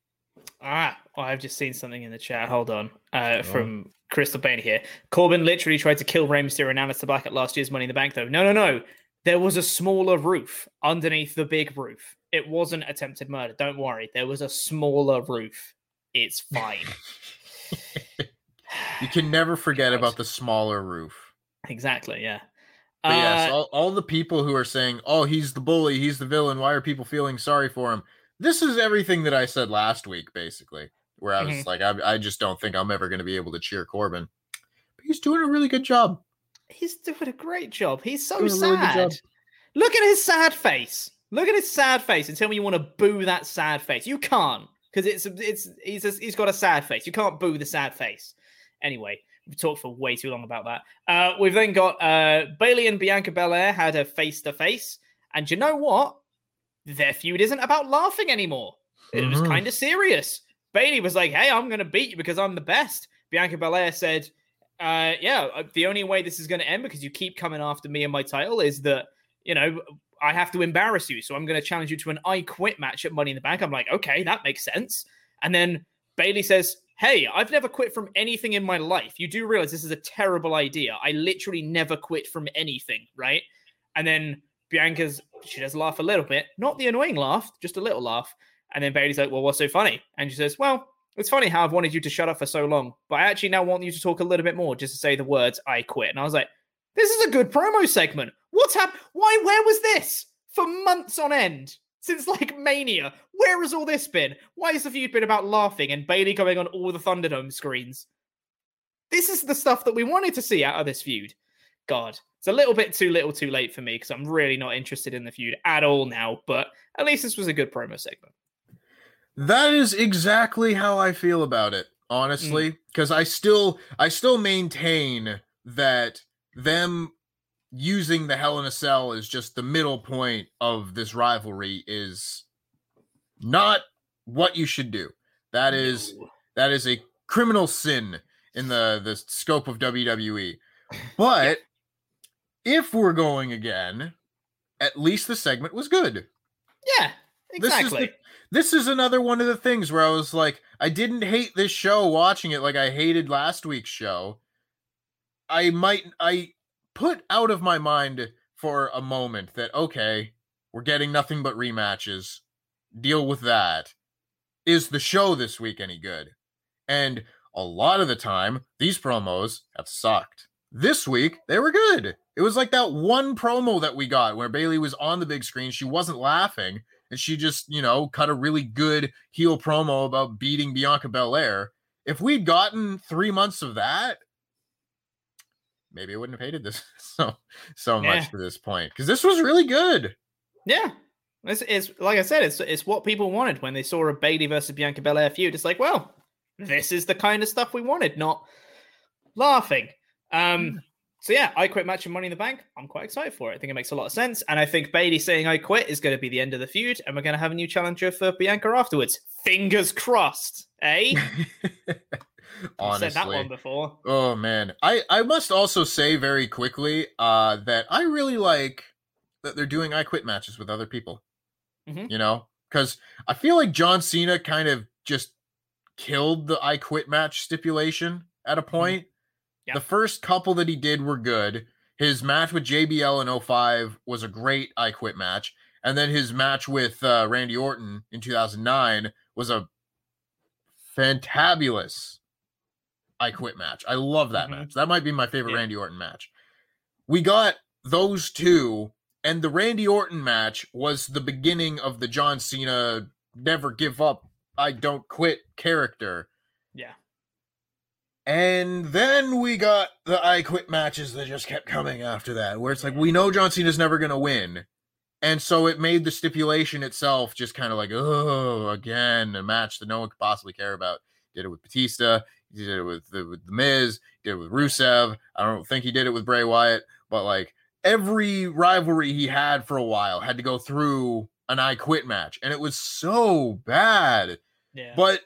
Ah, oh, I've just seen something in the chat. Hold on. Uh, Oh. from Crystal Bane here. Corbin literally tried to kill Rey Mysterio and Aleister Black at last year's Money in the Bank, though. No, no, no. There was a smaller roof underneath the big roof. It wasn't attempted murder. Don't worry. There was a smaller roof. It's <laughs> fine. You can never <sighs> forget about the smaller roof. exactly. Yeah. But yes, Uh, all, all the people who are saying, "Oh, he's the bully, he's the villain. Why are people feeling sorry for him?" This is everything that I said last week, basically, where I was Mhm. like, I, "I just don't think I'm ever going to be able to cheer Corbin." But he's doing a really good job. He's doing a great job. He's so Doing a really sad. Look at his sad face. Look at his sad face and tell me you want to boo that sad face. You can't because it's it's he's a, he's got a sad face. You can't boo the sad face. Anyway, we've talked for way too long about that. Uh, we've then got uh, Bayley and Bianca Belair had a face to face, and you know what? Their feud isn't about laughing anymore. It was Mhm. kind of serious. Bayley was like, "Hey, I'm going to beat you because I'm the best." Bianca Belair said, uh, "Yeah, uh, the only way this is going to end because you keep coming after me and my title is that you know I have to embarrass you. So I'm going to challenge you to an I Quit match at Money in the Bank." I'm like, "Okay, that makes sense." And then Bayley says, "Hey, I've never quit from anything in my life. You do realize this is a terrible idea. I literally never quit from anything, right?" And then Bianca's she does laugh a little bit, not the annoying laugh, just a little laugh. And then Bayley's like, "Well, what's so funny?" And she says, "Well." It's funny how I've wanted you to shut up for so long, but I actually now want you to talk a little bit more just to say the words I quit. And I was like, this is a good promo segment. What's happened? Why? Where was this for months on end? Since like Mania, where has all this been? Why has the feud been about laughing and Bayley going on all the Thunderdome screens? This is the stuff that we wanted to see out of this feud. God, it's a little bit too little, too late for me because I'm really not interested in the feud at all now. But at least this was a good promo segment. That is exactly how I feel about it, honestly, mm. because I still I still maintain that them using the Hell in a Cell as just the middle point of this rivalry is not what you should do. That is that is a criminal sin in the the scope of WWE. But if we're going again, at least the segment was good. Yeah, This is, exactly. the- this is another one of the things where I was like, I didn't hate this show watching it like I hated last week's show. I might, I put out of my mind for a moment that, okay, we're getting nothing but rematches. Deal with that. Is the show this week any good? And a lot of the time, these promos have sucked. This week, they were good. It was like that one promo that we got where Bayley was on the big screen. She wasn't laughing, and she just, you know, cut a really good heel promo about beating Bianca Belair. If we'd gotten three months of that, maybe I wouldn't have hated this <laughs> so so Yeah. much to this point because this was really good. Yeah. It's, it's like I said, it's it's what people wanted when they saw a Bayley versus Bianca Belair feud. It's like, well, this is the kind of stuff we wanted, not laughing. Um, so yeah, I quit match and Money in the Bank. I'm quite excited for it. I think it makes a lot of sense, and I think Bayley saying I quit is going to be the end of the feud, and we're going to have a new challenger for Bianca afterwards. Fingers crossed, eh? <laughs> I've said that one before. Oh man. I I must also say very quickly uh that I really like that they're doing I quit matches with other people. Mhm. You know? Cuz I feel like John Cena kind of just killed the I quit match stipulation at a point. The first couple that he did were good. His match with JBL in 05 was a great I quit match. And then his match with uh, Randy Orton in 2009 was a fantabulous I quit match. I love that match. That might be my favorite Randy Orton match. We got those two, and the Randy Orton match was the beginning of the John Cena never give up, I don't quit character. Yeah. And then we got the I quit matches that just kept coming after that, where it's like we know John Cena's never gonna win. And so it made the stipulation itself just kind of like, oh, again, a match that no one could possibly care about. Did it with Batista, he did it with the, with the Miz, did it with Rusev. I don't think he did it with Bray Wyatt, but like every rivalry he had for a while had to go through an I quit match, and it was so bad. Yeah. But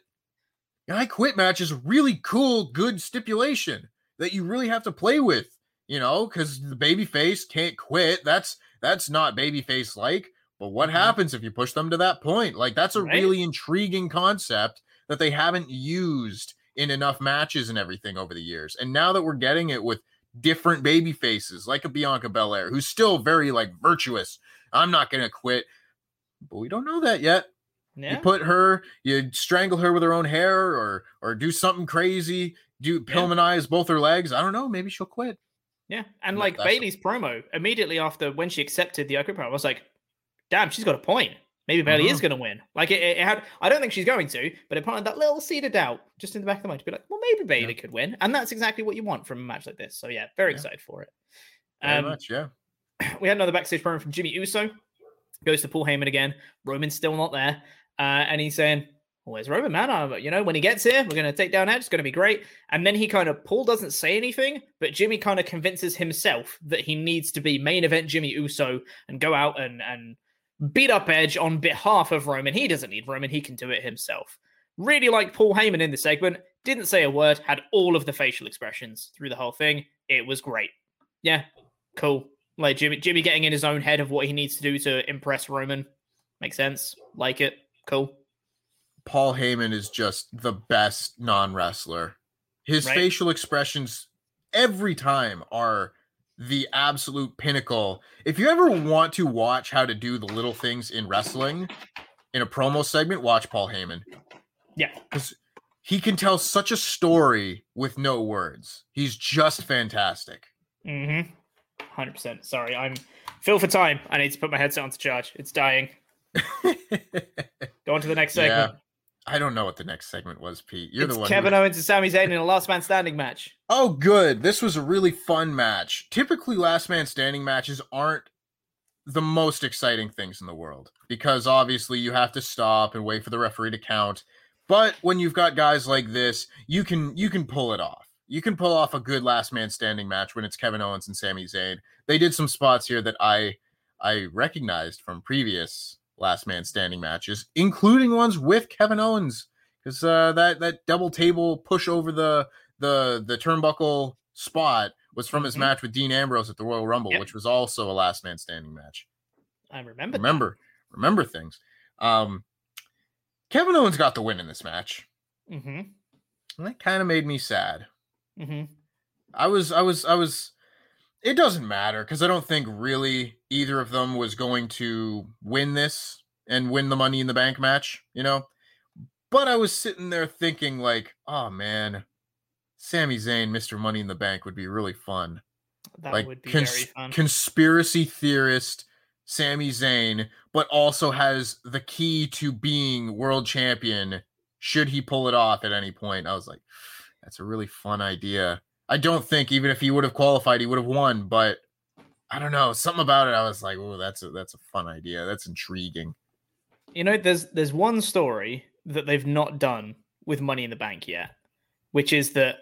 I quit match is a really cool, good stipulation that you really have to play with, you know, because the babyface can't quit. That's that's not babyface like. But what mm-hmm. happens if you push them to that point? Like that's a Right. really intriguing concept that they haven't used in enough matches and everything over the years. And now that we're getting it with different baby faces, like a Bianca Belair, who's still very like virtuous. I'm not gonna quit, but we don't know that yet. Yeah. You put her, you strangle her with her own hair, or or do something crazy, do Pillmanize both her legs. I don't know. Maybe she'll quit. Yeah, and No, like Bayley's promo immediately after when she accepted the I Quit promo, I was like, "Damn, she's got a point. Maybe Bayley is Mhm. going to win." Like it, it had, I don't think she's going to, but it planted that little seed of doubt just in the back of the mind to be like, "Well, maybe Bailey could win," and that's exactly what you want from a match like this. So yeah, very excited for it. Very Um, much, yeah. <clears throat> we had another backstage promo from Jimmy Uso. Goes to Paul Heyman again. Roman's still not there, uh, and he's saying, "Where's Roman, man? Uh, you know, when he gets here, we're going to take down Edge. It's going to be great." And then he kind of Paul doesn't say anything, but Jimmy kind of convinces himself that he needs to be main event Jimmy Uso and go out and and beat up Edge on behalf of Roman. He doesn't need Roman; he can do it himself. Really like Paul Heyman in the segment. Didn't say a word. Had all of the facial expressions through the whole thing. It was great. Yeah, cool. Like Jimmy, Jimmy getting in his own head of what he needs to do to impress Roman makes sense. Like it. Cool. Paul Heyman is just the best non wrestler. His Right. facial expressions every time are the absolute pinnacle. If you ever want to watch how to do the little things in wrestling in a promo segment, watch Paul Heyman. Yeah. Because he can tell such a story with no words. He's just fantastic. Mm-hmm. Hundred percent. Sorry, I'm feel for time. I need to put my headset on to charge. It's dying. <laughs> Go on to the next segment. Yeah. I don't know what the next segment was, Pete. You're it's the one. Kevin who... Owens and Sami Zayn in a last man standing match. Oh, good. This was a really fun match. Typically, last man standing matches aren't the most exciting things in the world because obviously you have to stop and wait for the referee to count. But when you've got guys like this, you can you can pull it off. You can pull off a good last man standing match when it's Kevin Owens and Sami Zayn. They did some spots here that I I recognized from previous last man standing matches, including ones with Kevin Owens, because uh, that that double table push over the the the turnbuckle spot was from his Mhm. match with Dean Ambrose at the Royal Rumble, Yep. which was also a last man standing match. I remember. Remember, remember things. Um, Kevin Owens got the win in this match, Mm-hmm. and that kind of made me sad. Mm-hmm. I was, I was, I was. It doesn't matter because I don't think really either of them was going to win this and win the Money in the Bank match, you know. But I was sitting there thinking, like, oh man, Sami Zayn, Mr. Money in the Bank would be really fun. That like would be cons- very fun. conspiracy theorist Sami Zayn, but also has the key to being world champion should he pull it off at any point. I was like, that's a really fun idea. I don't think even if he would have qualified, he would have won, but I don't know. Something about it, I was like, oh, that's a that's a fun idea. That's intriguing. You know, there's there's one story that they've not done with Money in the Bank yet, which is that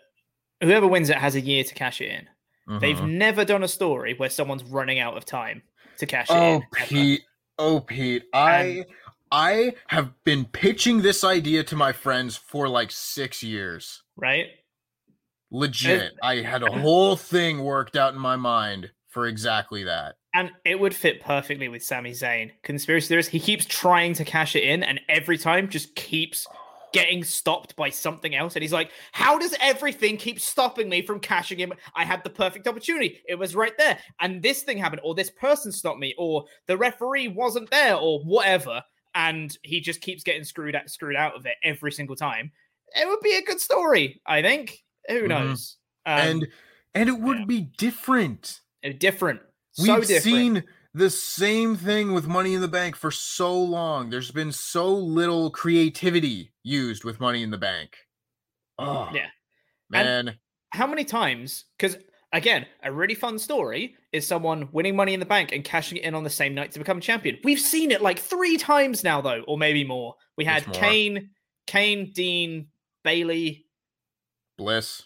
whoever wins it has a year to cash it in. They've Mhm. never done a story where someone's running out of time to cash it Oh, in. ever, Pete. Oh, Pete. I I have been pitching this idea to my friends for like six years. right? Legit. I had a whole thing worked out in my mind for exactly that. And it would fit perfectly with Sami Zayn. Conspiracy theorist, he keeps trying to cash it in, and every time just keeps getting stopped by something else. And he's like, How does everything keep stopping me from cashing in? I had the perfect opportunity. It was right there. And this thing happened, or this person stopped me, or the referee wasn't there, or whatever. And he just keeps getting screwed out, screwed out of it every single time. It would be a good story, I think. Who Mhm. knows? Um, and and it would be different. different. We've different. seen the same thing with Money in the Bank for so long. There's been so little creativity used with Money in the Bank. Oh, Yeah. man. how many times because again a really fun story is someone winning money in the bank and cashing it in on the same night to become champion we've seen it like three times now though or maybe more we had more. kane kane dean bayley Bliss.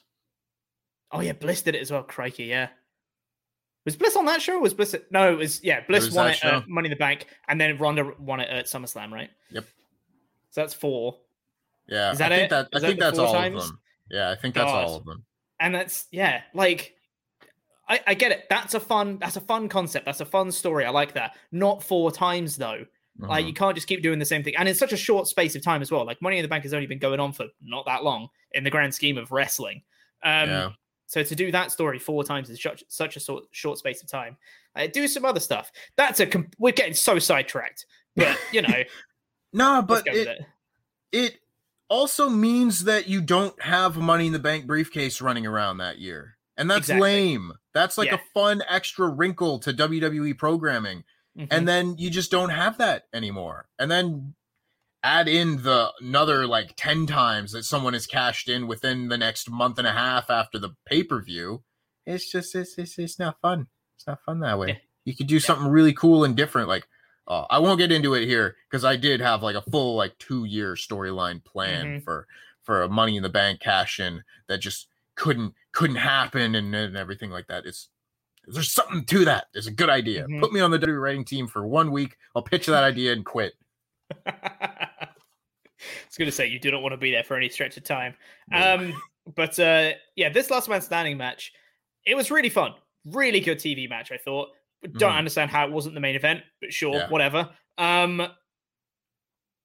oh yeah bliss did it as well crikey yeah was bliss on that show or was bliss at, no it was yeah bliss was won it at money in the bank and then ronda won it at summerslam right Yep. so that's four Yeah. Is that I think it? that I that think that's all times? of them. Yeah, I think that's God. all of them. and that's yeah like I, I get it that's a fun that's a fun concept that's a fun story i like that not four times though like Mhm. you can't just keep doing the same thing and in such a short space of time as well like money in the bank has only been going on for not that long in the grand scheme of wrestling um Yeah. so to do that story four times in such, such a short, short space of time uh, do some other stuff that's a com- we're getting so sidetracked but <laughs> you know No, but it, it it also means that you don't have money in the bank briefcase running around that year. And that's Exactly. lame. That's like Yeah. a fun extra wrinkle to WWE programming. Mhm. And then you just don't have that anymore. And then add in the another like 10 times that someone has cashed in within the next month and a half after the pay-per-view. It's just it's it's, it's not fun. It's not fun that way. Yeah. You could do something really cool and different like uh, I won't get into it here because I did have like a full like two year storyline plan Mhm. for for a Money in the Bank cash in that just couldn't couldn't happen and, and everything like that. It's there's something to that. It's a good idea. Mhm. Put me on the W writing team for one week. I'll pitch that idea and quit. <laughs> I was going to say you do not want to be there for any stretch of time. Um, but uh, yeah, this last man standing match, it was really fun, really good TV match. I thought. Don't Mhm. understand how it wasn't the main event, but sure, Yeah. whatever. Um,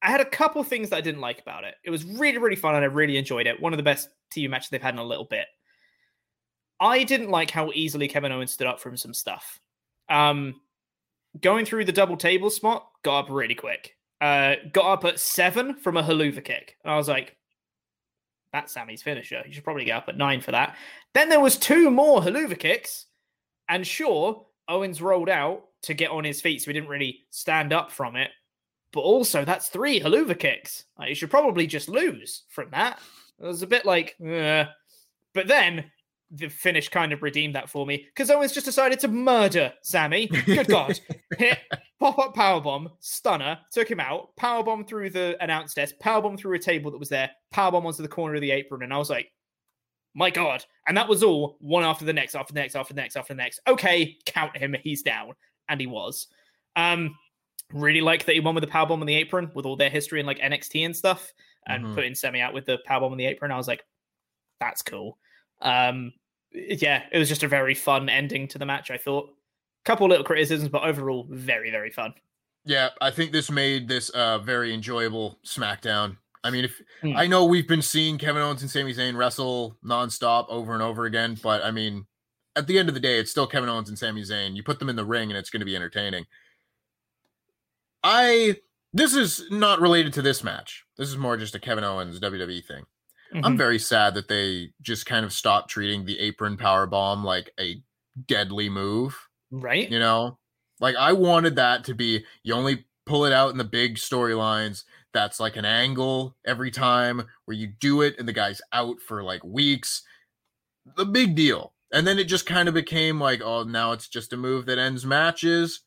I had a couple things that I didn't like about it. It was really, really fun, and I really enjoyed it. One of the best TV matches they've had in a little bit. I didn't like how easily Kevin Owens stood up from some stuff. Um, going through the double table spot, got up really quick. Uh, got up at seven from a Helluva kick, and I was like, "That's Sami's finisher. You should probably get up at nine for that." Then there was two more Helluva kicks, and sure, Owens rolled out to get on his feet, so he didn't really stand up from it. But also, that's three Helluva kicks. Like, you should probably just lose from that. It was a bit like, uh. but then the finish kind of redeemed that for me because Owens just decided to murder Sami. Good God. <laughs> Hit pop up powerbomb, stunner, took him out, powerbomb through the announce desk, powerbomb through a table that was there, powerbomb onto the corner of the apron. And I was like, my God. And that was all one after the next, after the next, after the next, after the next. Okay, count him. He's down. And he was. Um, really like that he won with the powerbomb on the apron with all their history and like NXT and stuff and Mhm. putting Sami out with the powerbomb on the apron. I was like, that's cool. Um, yeah, it was just a very fun ending to the match, I thought. a Couple little criticisms, but overall, very, very fun. Yeah, I think this made this uh very enjoyable SmackDown. I mean, if Hmm. I know we've been seeing Kevin Owens and Sami Zayn wrestle nonstop over and over again, but I mean, at the end of the day, it's still Kevin Owens and Sami Zayn. You put them in the ring and it's going to be entertaining. I this is not related to this match. This is more just a Kevin Owens WWE thing. Mm-hmm. I'm very sad that they just kind of stopped treating the apron power bomb like a deadly move. Right. You know, like I wanted that to be you only pull it out in the big storylines. That's like an angle every time where you do it and the guy's out for like weeks. The big deal. And then it just kind of became like, oh, now it's just a move that ends matches.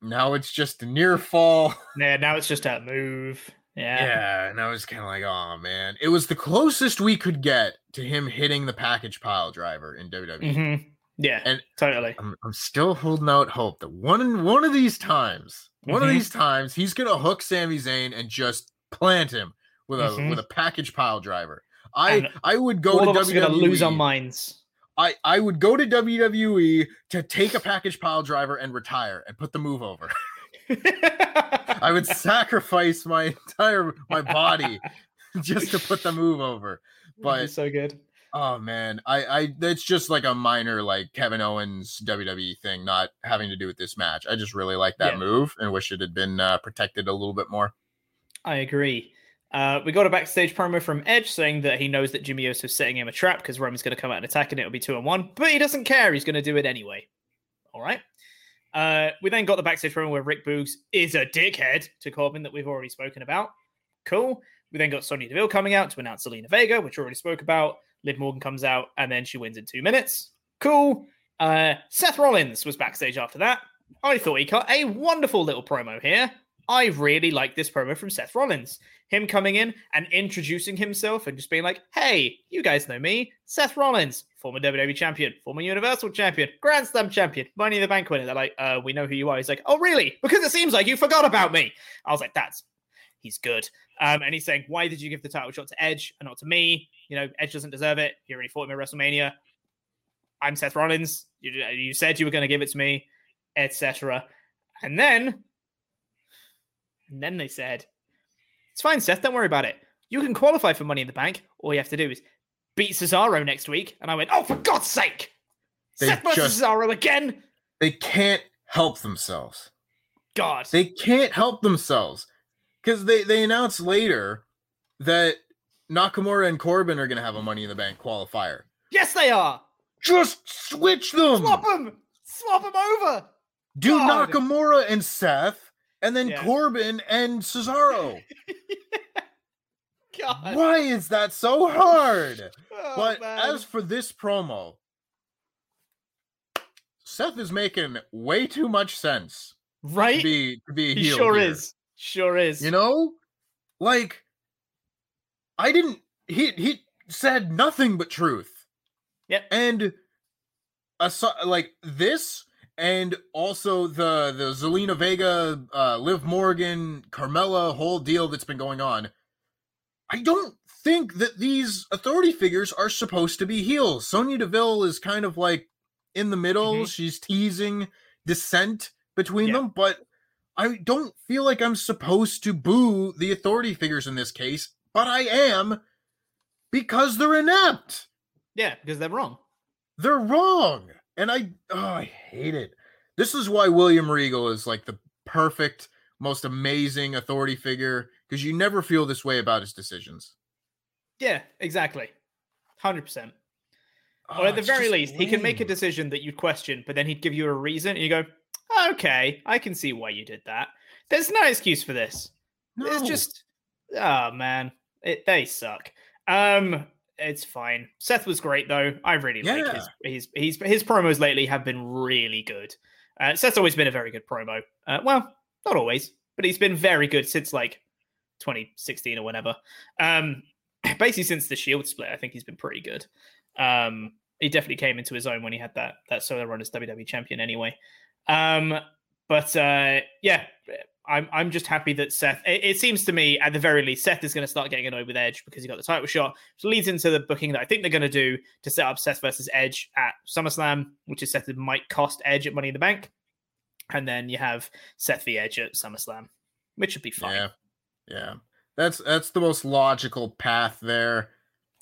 Now it's just a near fall. <laughs> Yeah, now it's just a move. Yeah. Yeah, and I was kind of like, oh man, it was the closest we could get to him hitting the package pile driver in WWE. Mm-hmm. Yeah, and totally. I'm, I'm still holding out hope that one one of these times, one Mhm. of these times, he's gonna hook Sami Zayn and just plant him with a Mhm. with a package pile driver. I And I would go All to of are gonna lose our minds. I, I would go to WWE to take a package pile driver and retire and put the move over. <laughs> <laughs> I would sacrifice my entire my body <laughs> just to put the move over. But so good. oh man, I I that's just like a minor like Kevin Owens WWE thing, not having to do with this match. I just really like that Yeah. move and wish it had been uh, protected a little bit more. I agree. Uh, we got a backstage promo from Edge saying that he knows that Jimmy Uso's setting him a trap because Roman's going to come out and attack and it'll be two on one, but he doesn't care. He's going to do it anyway. All right. Uh, we then got the backstage promo where Rick Boogs is a dickhead to Corbin that we've already spoken about. Cool. We then got Sonya Deville coming out to announce Zelina Vega, which we already spoke about. Liv Morgan comes out and then she wins in two minutes. Cool. Uh, Seth Rollins was backstage after that. I thought he cut a wonderful little promo here. I really like this promo from Seth Rollins. Him coming in and introducing himself and just being like, hey, you guys know me, Seth Rollins, former WWE champion, former Universal champion, Grand Slam champion, Money in the Bank winner. They're like, uh, we know who you are. He's like, oh, really? Because it seems like you forgot about me. I was like, that's, he's good. Um, and he's saying, why did you give the title shot to Edge and not to me? You know, Edge doesn't deserve it. He already fought him at WrestleMania. I'm Seth Rollins. You, you said you were going to give it to me, etc. And then, and then they said, it's fine, Seth. Don't worry about it. You can qualify for Money in the Bank. All you have to do is beat Cesaro next week. And I went, oh, for God's sake! They Seth versus just- Cesaro again. They can't help themselves. God. They can't help themselves because they they announced later that Nakamura and Corbin are going to have a Money in the Bank qualifier. Yes, they are. Just switch them. Swap them. Swap them over. Do God. Nakamura and Seth, and then Yeah. Corbin and Cesaro. <laughs> God. Why is that so hard? Oh, but man. as for this promo, Seth is making way too much sense right? to be to be a he sure here. is. Sure is. You know, like I didn't. He he said nothing but truth. Yep. And aside, like this, and also the the Zelina Vega, uh, Liv Morgan, Carmella whole deal that's been going on. I don't think that these authority figures are supposed to be heels. Sonya Deville is kind of like in the middle. Mhm. She's teasing dissent between Yeah. them, but I don't feel like I'm supposed to boo the authority figures in this case, but I am because they're inept. Yeah, because they're wrong. They're wrong. And I oh, I hate it. This is why William Regal is like the perfect, most amazing authority figure because you never feel this way about his decisions. Yeah, exactly. 100%. Oh, or at the very least, he can make a decision that you'd question, but then he'd give you a reason and you go, okay, I can see why you did that. There's no excuse for this. It's just, oh man, it, they suck. Um, it's fine. Seth was great though. I really like his his his his promos lately have been really good. Uh, Seth's always been a very good promo. Uh, well, not always, but he's been very good since like 2016 or whenever. Um, <clears throat> basically since the Shield split, I think he's been pretty good. Um, he definitely came into his own when he had that that solo run as WWE champion. Anyway, um, but uh, yeah, I'm I'm just happy that Seth. It, it seems to me, at the very least, Seth is going to start getting annoyed with Edge because he got the title shot, which leads into the booking that I think they're going to do to set up Seth versus Edge at SummerSlam, which is Seth might cost Edge at Money in the Bank, and then you have Seth v Edge at SummerSlam, which would be fine. Yeah. Yeah. That's that's the most logical path there.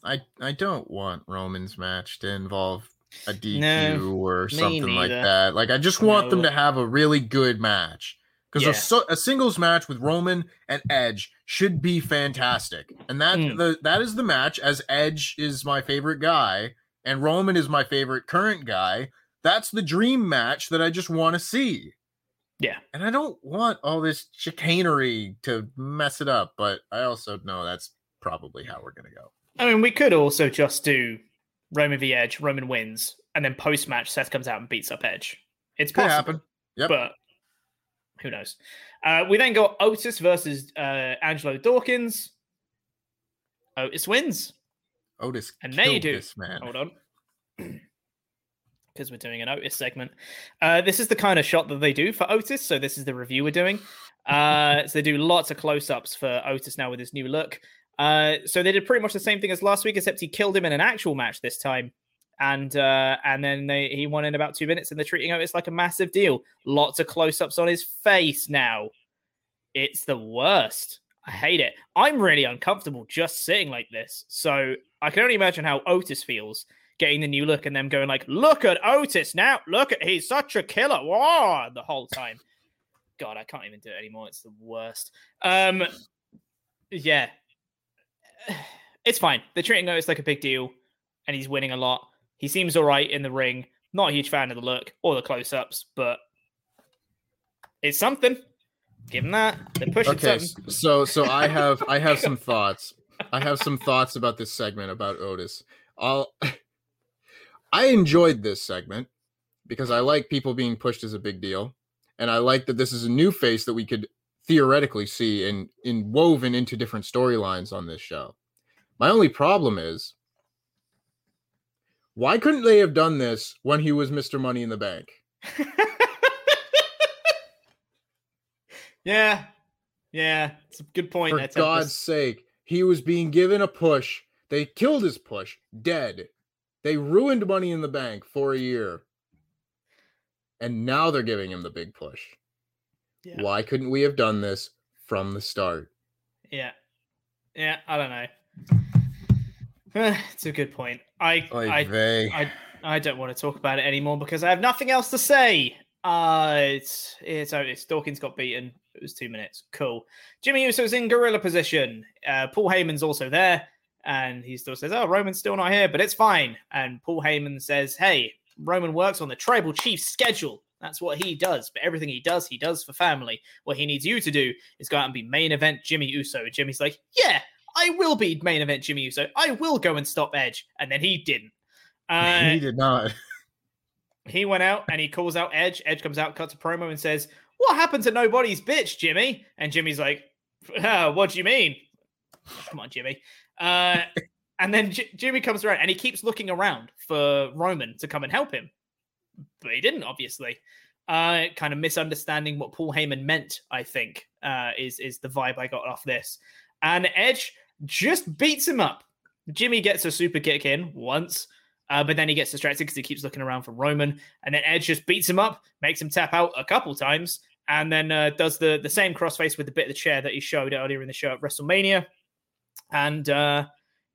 I I don't want Roman's match to involve a DQ No, or me something like that. Like I just want them to have a really good match because Yeah. a, so- a singles match with Roman and Edge should be fantastic, and that Mm. the that is the match. As Edge is my favorite guy, and Roman is my favorite current guy. That's the dream match that I just want to see. Yeah. And I don't want all this chicanery to mess it up, but I also know that's probably how we're gonna go. I mean, we could also just do Roman v Edge, Roman wins, and then post match Seth comes out and beats up Edge. It's Could possible, happen. Yep. but who knows? Uh, we then got Otis versus uh, Angelo Dawkins. Otis wins, Otis and they killed do. this man. Hold on. <clears throat> Because we're doing an Otis segment. Uh, this is the kind of shot that they do for Otis. So, this is the review we're doing. Uh, <laughs> so, they do lots of close ups for Otis now with his new look. Uh, so, they did pretty much the same thing as last week, except he killed him in an actual match this time. And uh, and then they, he won in about two minutes, and they're treating Otis like a massive deal. Lots of close ups on his face now. It's the worst. I hate it. I'm really uncomfortable just sitting like this. So I can only imagine how Otis feels getting the new look and them going like, "Look at Otis now! Look at he's such a killer!" Whoa! The whole time. God, I can't even do it anymore. It's the worst. Um, yeah, <sighs> it's fine. They're treating Otis like a big deal, and he's winning a lot. He seems all right in the ring. Not a huge fan of the look or the close-ups, but it's something. Give him that. They're pushing Okay, something. so so I have I have some thoughts. I have some thoughts about this segment about Otis. I'll <laughs> I enjoyed this segment because I like people being pushed as a big deal, and I like that this is a new face that we could theoretically see and in woven into different storylines on this show. My only problem is why couldn't they have done this when he was Mr. Money in the Bank? <laughs> Yeah, yeah, it's a good point. For Tempest. God's sake, he was being given a push. They killed his push, dead. They ruined Money in the Bank for a year. And now they're giving him the big push. Yeah. Why couldn't we have done this from the start? Yeah, yeah, I don't know. It's a good point. I, Oy I, vey. I, I don't want to talk about it anymore because I have nothing else to say. Uh, it's it's Otis. Dawkins got beaten. It was two minutes. Cool. Jimmy Uso's in gorilla position. Uh, Paul Heyman's also there, and he still says, "Oh, Roman's still not here, but it's fine." And Paul Heyman says, "Hey, Roman works on the tribal chief schedule. That's what he does. But everything he does, he does for family. What he needs you to do is go out and be main event Jimmy Uso." Jimmy's like, "Yeah, I will be main event Jimmy Uso. I will go and stop Edge." And then he didn't. Uh, he did not. <laughs> he went out and he calls out Edge. Edge comes out, cuts a promo, and says, "What happened to nobody's bitch, Jimmy?" And Jimmy's like, "Ah, "What do you mean?" Come on, Jimmy. Uh, <laughs> and then J- Jimmy comes around and he keeps looking around for Roman to come and help him, but he didn't. Obviously, uh, kind of misunderstanding what Paul Heyman meant. I think uh, is is the vibe I got off this. And Edge just beats him up. Jimmy gets a super kick in once. Uh, but then he gets distracted because he keeps looking around for Roman, and then Edge just beats him up, makes him tap out a couple times, and then uh, does the the same crossface with the bit of the chair that he showed earlier in the show at WrestleMania, and uh,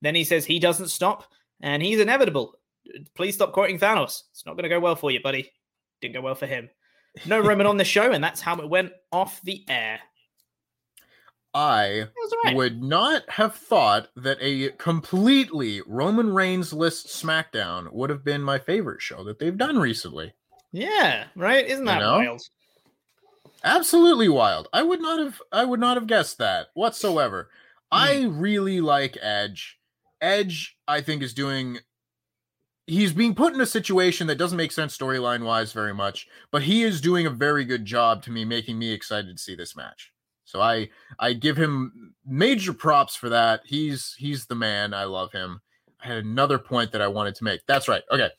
then he says he doesn't stop, and he's inevitable. Please stop quoting Thanos. It's not going to go well for you, buddy. Didn't go well for him. No Roman on the show, and that's how it went off the air. I right. would not have thought that a completely Roman Reigns list SmackDown would have been my favorite show that they've done recently. Yeah, right. Isn't that know? wild? Absolutely wild. I would not have I would not have guessed that whatsoever. I Hmm. really like Edge. Edge I think is doing he's being put in a situation that doesn't make sense storyline wise very much, but he is doing a very good job to me making me excited to see this match. So I I give him major props for that. He's he's the man. I love him. I had another point that I wanted to make. That's right. Okay.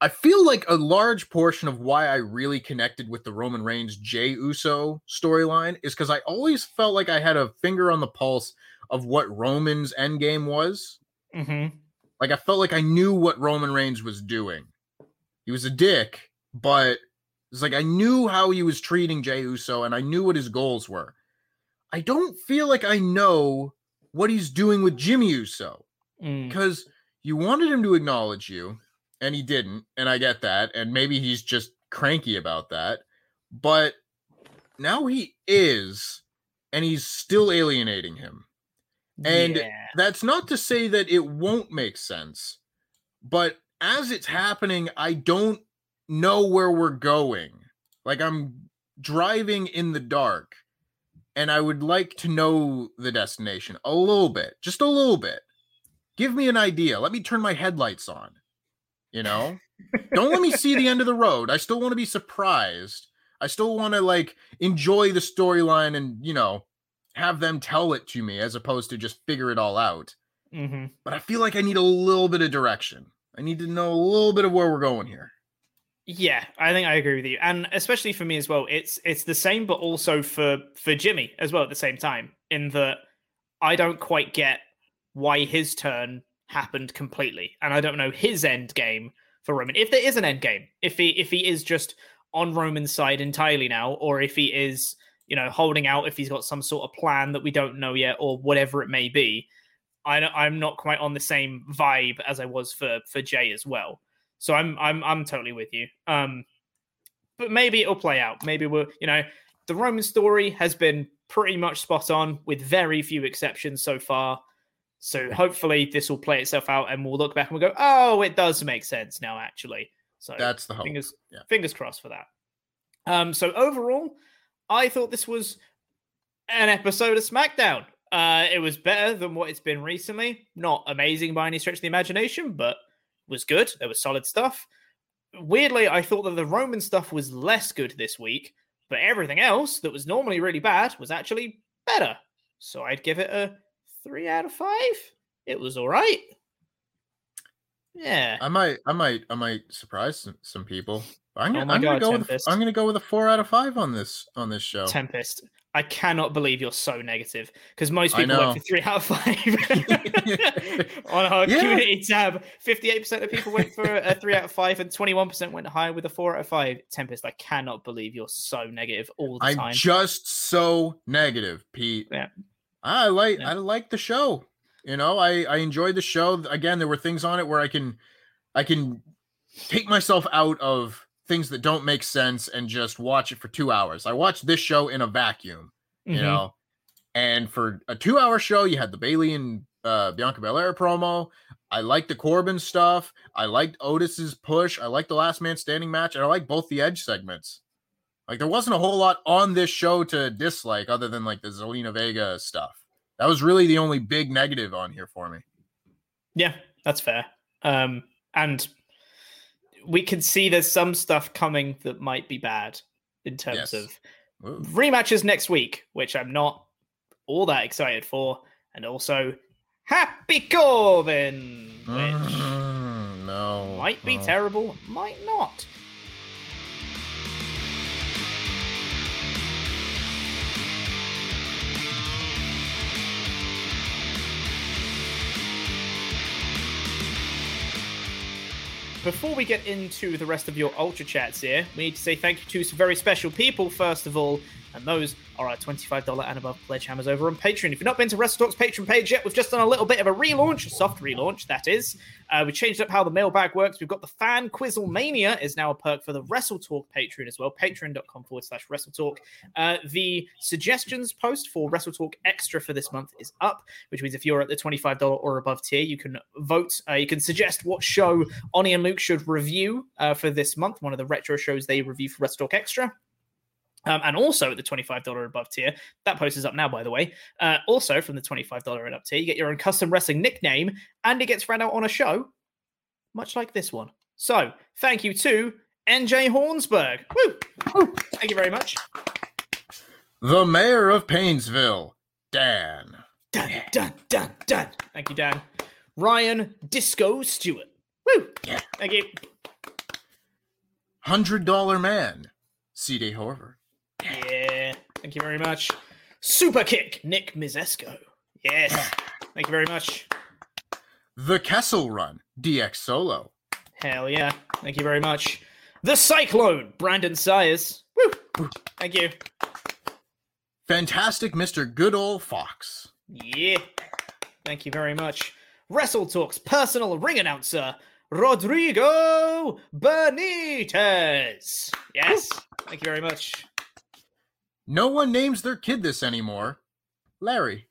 I feel like a large portion of why I really connected with the Roman Reigns Jey Uso storyline is because I always felt like I had a finger on the pulse of what Roman's endgame was. Mm-hmm. Like I felt like I knew what Roman Reigns was doing. He was a dick, but it's like I knew how he was treating Jey Uso and I knew what his goals were. I don't feel like I know what he's doing with Jimmy Uso Mm. because you wanted him to acknowledge you and he didn't and i get that and maybe he's just cranky about that but now he is, and he's still alienating him. And Yeah. that's not to say that it won't make sense, but as it's happening, I don't know where we're going. Like I'm driving in the dark, and I would like to know the destination a little bit, just a little bit. Give me an idea. Let me turn my headlights on. You know? don't let me see the end of the road. I still want to be surprised. I still want to like enjoy the storyline and, you know, have them tell it to me as opposed to just figure it all out. Mm-hmm. But I feel like I need a little bit of direction. I need to know a little bit of where we're going here. Yeah, I think I agree with you, and especially for me as well. It's it's the same, but also for for Jimmy as well at the same time. In that I don't quite get why his turn happened completely, and I don't know his end game for Roman. If there is an end game, if he if he is just on Roman's side entirely now, or if he is you know holding out, if he's got some sort of plan that we don't know yet, or whatever it may be. I I'm not quite on the same vibe as I was for for Jey as well. So I'm I'm I'm totally with you. Um, but maybe it'll play out. Maybe we'll you know the Roman story has been pretty much spot on with very few exceptions so far. So hopefully this will play itself out and we'll look back and we'll go, oh, it does make sense now actually. So That's the hope. Fingers Yeah. fingers crossed for that. Um, so overall, I thought this was an episode of SmackDown. Uh, it was better than what it's been recently. Not amazing by any stretch of the imagination, but was good. There was solid stuff. Weirdly, I thought that the Roman stuff was less good this week, but everything else that was normally really bad was actually better. So I'd give it a three out of five. It was all right. Yeah. I might, I might, I might surprise some, some people. I'm Oh gonna, my I'm gonna go with. I'm gonna go with a four out of five on this on this show. Tempest. I cannot believe you're so negative because most people went for three out of five <laughs> <laughs> on our Yeah. community tab. Fifty-eight percent of people went for a three out of five, and twenty-one percent went higher with a four out of five. Tempest, I cannot believe you're so negative all the I'm time. just so negative, Pete. Yeah. I like I like the show. You know, I I enjoyed the show. Again, there were things on it where I can I can take myself out of things that don't make sense and just watch it for 2 hours. I watched this show in a vacuum, you Mhm. know. And for a 2-hour show, you had the Bayley and uh Bianca Belair promo. I liked the Corbin stuff. I liked Otis's push. I liked the last man standing match, and I like both the edge segments. Like there wasn't a whole lot on this show to dislike other than like the Zelina Vega stuff. That was really the only big negative on here for me. Yeah, that's fair. Um, and we can see there's some stuff coming that might be bad in terms Yes. of Ooh. rematches next week, which I'm not all that excited for, and also Happy Corbin, which Mm, no. might be no. terrible, might not. Before we get into the rest of your Ultra Chats here, we need to say thank you to some very special people, first of all, and those are our $25 and above pledge hammers over on Patreon. If you've not been to WrestleTalk's Patreon page yet, we've just done a little bit of a relaunch, a soft relaunch, that is. Uh, we changed up how the mailbag works. We've got the Fan Quizzle Mania is now a perk for the WrestleTalk Patreon as well, patreon.com forward slash WrestleTalk. Uh, the suggestions post for WrestleTalk Extra for this month is up, which means if you're at the $25 or above tier, you can vote. Uh, you can suggest what show Oni and Luke should review uh, for this month, one of the retro shows they review for WrestleTalk Extra. Um, and also at the $25 above tier, that post is up now, by the way. Uh, also from the $25 and up tier, you get your own custom wrestling nickname and it gets read out on a show, much like this one. So thank you to NJ Hornsberg. Woo! Thank you very much. The mayor of Painesville, Dan. Done, Dan, Dan, done. Thank you, Dan. Ryan Disco Stewart. Woo! Yeah. Thank you. Hundred dollar man, C.D. Horver. Yeah. Thank you very much. Super kick, Nick Mizesco. Yes. <clears throat> Thank you very much. The Kessel Run, DX Solo. Hell yeah. Thank you very much. The Cyclone, Brandon Sayers. Woo! Thank you. Fantastic Mr. Good Old Fox. Yeah. Thank you very much. WrestleTalk's personal ring announcer, Rodrigo Benitez. Yes. Thank you very much. No one names their kid this anymore. Larry.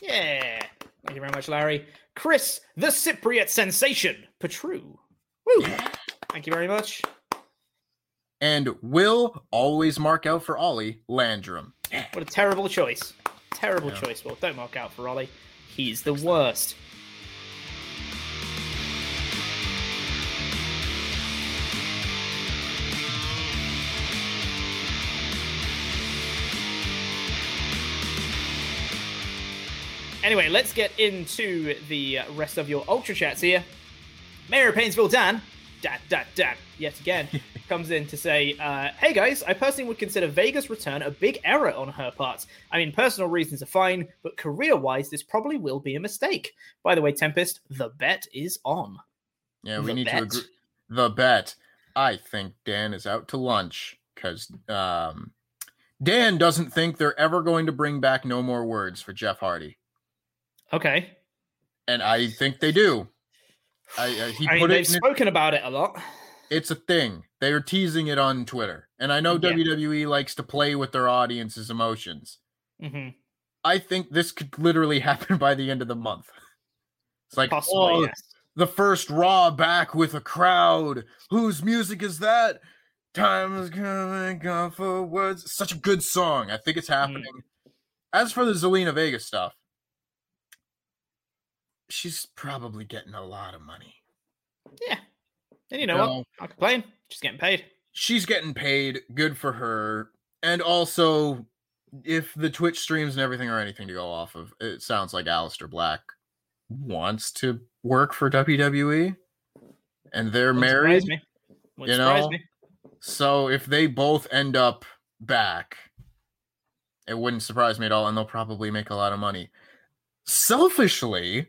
Yeah. Thank you very much, Larry. Chris, the Cypriot sensation, Petru. Woo. Thank you very much. And will always mark out for Ollie Landrum. What a terrible choice. Terrible Yeah. choice. Well, don't mark out for Ollie. He's the worst. Anyway, let's get into the rest of your Ultra Chats here. Mayor of Painesville Dan, Dan, Dan, Dan, yet again, <laughs> comes in to say, uh, Hey guys, I personally would consider Vega's return a big error on her part. I mean, personal reasons are fine, but career wise, this probably will be a mistake. By the way, Tempest, the bet is on. Yeah, we The need bet. to agree. The bet. I think Dan is out to lunch because um, Dan doesn't think they're ever going to bring back No More Words for Jeff Hardy. Okay. And I think they do. I, uh, he I mean, they've it. spoken about it a lot. it's a thing. They are teasing it on Twitter, and I know Yeah. WWE likes to play with their audience's emotions. hmm I think this could literally <laughs> happen by the end of the month. It's like, Possibly, oh, yes. the first Raw back with a crowd. Whose music is that? Time is coming, gone for words. Such a good song. I think it's happening. As for the Zelina Vega stuff, she's probably getting a lot of money. Yeah. And you know No. what? I complain. She's getting paid. she's getting paid good for her and also if the twitch streams and everything are anything to go off of it sounds like Aleister Black wants to work for wwe and they're Wouldn't married surprise me. Wouldn't you know me. so if they both end up back it wouldn't surprise me at all and they'll probably make a lot of money selfishly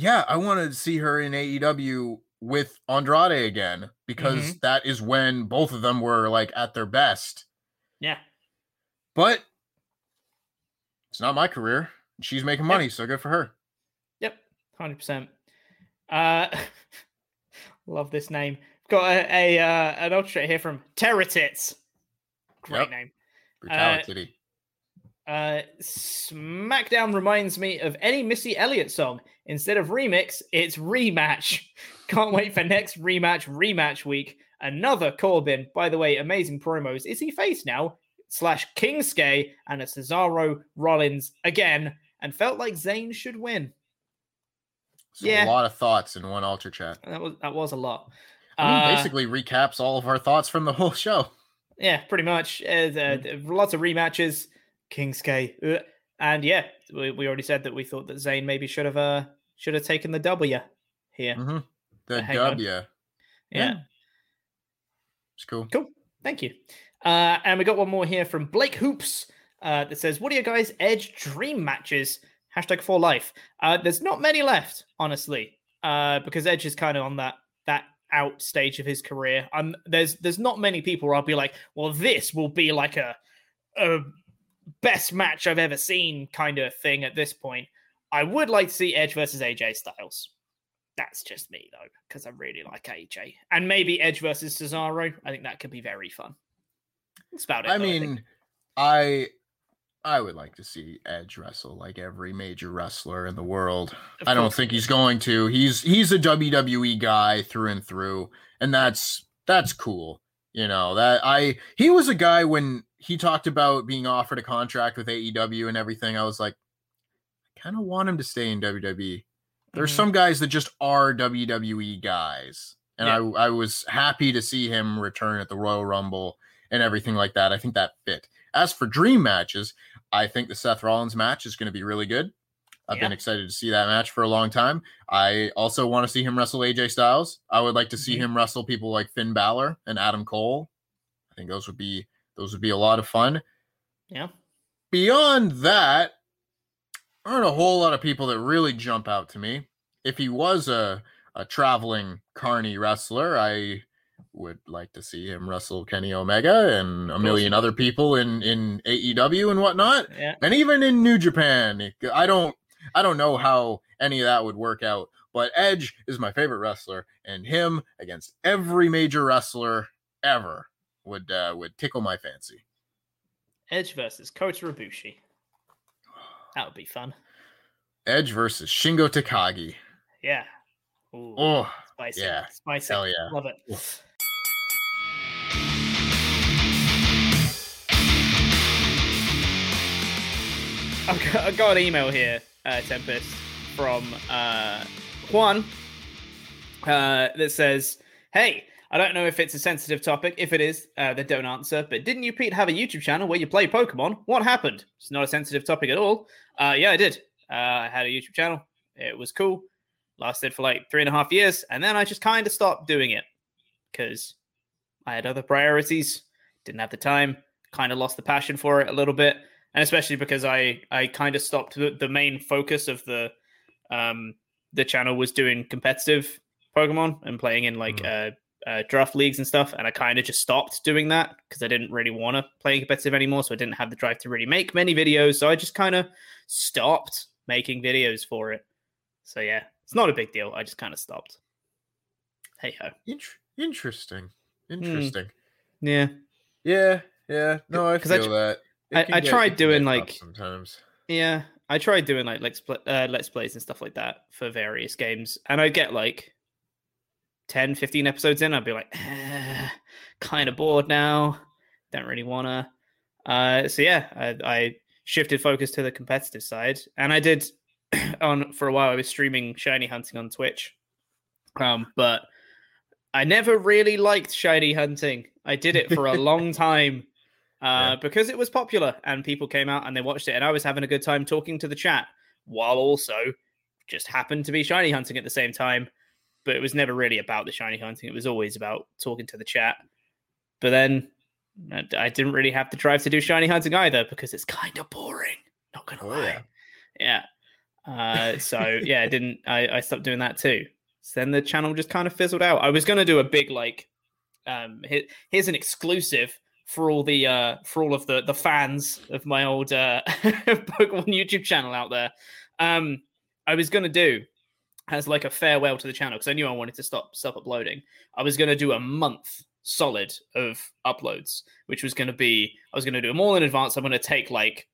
yeah i want to see her in aew with andrade again because Mm-hmm. that is when both of them were like at their best Yeah. but it's not my career she's making money so good for her Yep. Hundred percent. Uh, <laughs> love this name. Got a, a uh, an ultra here from Terratits. Great Yep. name. brutality Uh, SmackDown reminds me of any Missy Elliott song. Instead of remix, it's rematch. <laughs> Can't wait for next rematch, rematch week. Another Corbin. By the way, amazing promos. Is he face now? Slash Kingsuke and a Cesaro Rollins again, and felt like Zayn should win. so yeah. a lot of thoughts in one Ultra Chat That was that was a lot. I mean, Uh, basically recaps all of our thoughts from the <laughs> whole show Yeah, pretty much. Uh, the-. Lots of rematches. Kingsuke, uh, and yeah, we, we already said that we thought that Zayn maybe should have uh should have taken the W here. Mhm. the w Yeah. yeah. it's cool Cool. Thank you. Uh, and we got one more here from Blake Hoops uh, that says, "What are your guys' Edge dream matches?" Hashtag for life. Uh, there's not many left, honestly, uh, because Edge is kind of on that that out stage of his career. Um, there's there's not many people where I'll be like, "Well, this will be like a a best match I've ever seen" kind of thing at this point. I would like to see Edge versus AJ Styles. That's just me though, because I really like AJ, and maybe Edge versus Cesaro. I think that could be very fun. That's about it. I though, mean, I I would like to see Edge wrestle like every major wrestler in the world. Of I don't think he's going to. He's he's a WWE guy through and through, and that's that's cool. You know that I he was a guy when he talked about being offered a contract with AEW and everything. I was like, I kind of want him to stay in WWE. There's Mhm. some guys that just are WWE guys, and I I was happy to see him return at the Royal Rumble and everything like that. I think that fit. As for dream matches, I think the Seth Rollins match is going to be really good. I've been excited to see that match for a long time. I also want to see him wrestle AJ Styles. I would like to see Mhm. him wrestle people like Finn Balor and Adam Cole. I think those would be those would be a lot of fun. yeah, Beyond that, aren't a whole lot of people that really jump out to me. If he was a a traveling carny wrestler, I would like to see him wrestle Kenny Omega and a million other people in in AEW and whatnot, yeah. and even in New Japan. I don't I don't know how any of that would work out, but Edge is my favorite wrestler, and him against every major wrestler ever would uh, would tickle my fancy. Edge versus Kota Ibushi. That would be fun. Edge versus Shingo Takagi. Yeah. Ooh, Oh, spicy. yeah. Spicy. Hell yeah. Love it. I've got, I've got an email here, uh, Tempest, from uh, Juan uh, that says, Hey, I don't know if it's a sensitive topic. If it is, uh, then don't answer. But didn't you, Pete, have a YouTube channel where you play Pokemon? What happened? It's not a sensitive topic at all. Uh, yeah, I did. Uh, I had a YouTube channel. It was cool. Lasted for like three and a half years. And then I just kind of stopped doing it because I had other priorities. Didn't have the time. Kind of lost the passion for it a little bit. And especially because I, I kind of stopped the, the main focus of the um the channel was doing competitive Pokemon and playing in like uh, uh, draft leagues and stuff. And I kind of just stopped doing that because I didn't really want to play competitive anymore. So I didn't have the drive to really make many videos. So I just kind of stopped making videos for it. So yeah, it's not a big deal. I just kind of stopped. Hey ho. Int- interesting. Interesting. Yeah. Yeah. Yeah. No, I feel tr- that. I, I tried doing like sometimes. Yeah, I tried doing like let's play, uh, let's plays and stuff like that for various games, and I'd get like 10, 15 episodes in, I'd be like, eh, kind of bored now, don't really wanna. Uh, so yeah, I, I shifted focus to the competitive side, and I did <clears throat> on for a while. I was streaming shiny hunting on Twitch, um, but I never really liked shiny hunting. I did it for a <laughs> long time uh, because it was popular and people came out and they watched it, and I was having a good time talking to the chat while also just happened to be shiny hunting at the same time. But it was never really about the shiny hunting; it was always about talking to the chat. But then I didn't really have the drive to do shiny hunting either because it's kind of boring. Not gonna lie. Yeah. Uh, so <laughs> yeah, I didn't. I, I stopped doing that too. So then the channel just kind of fizzled out. I was gonna do a big like, um, here, here's an exclusive for all the uh for all of the the fans of my old uh <laughs> Pokemon YouTube channel out there. Um, I was gonna do as like a farewell to the channel because I knew I wanted to stop stop uploading. I was gonna do a month solid of uploads, which was gonna be I was gonna do them all in advance. I'm gonna take like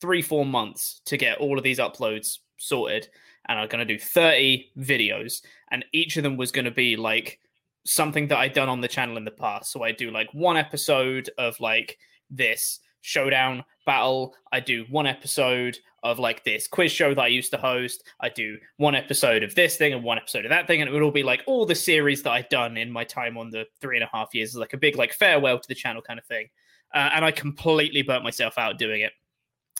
three four months to get all of these uploads sorted, and I'm gonna do 30 videos, and each of them was gonna be like something that I'd done on the channel in the past. So I do like one episode of like this showdown battle. I do one episode of like this quiz show that I used to host. I do one episode of this thing and one episode of that thing, and it would all be like all the series that I'd done in my time on the three and a half years, like a big like farewell to the channel kind of thing. Uh, and I completely burnt myself out doing it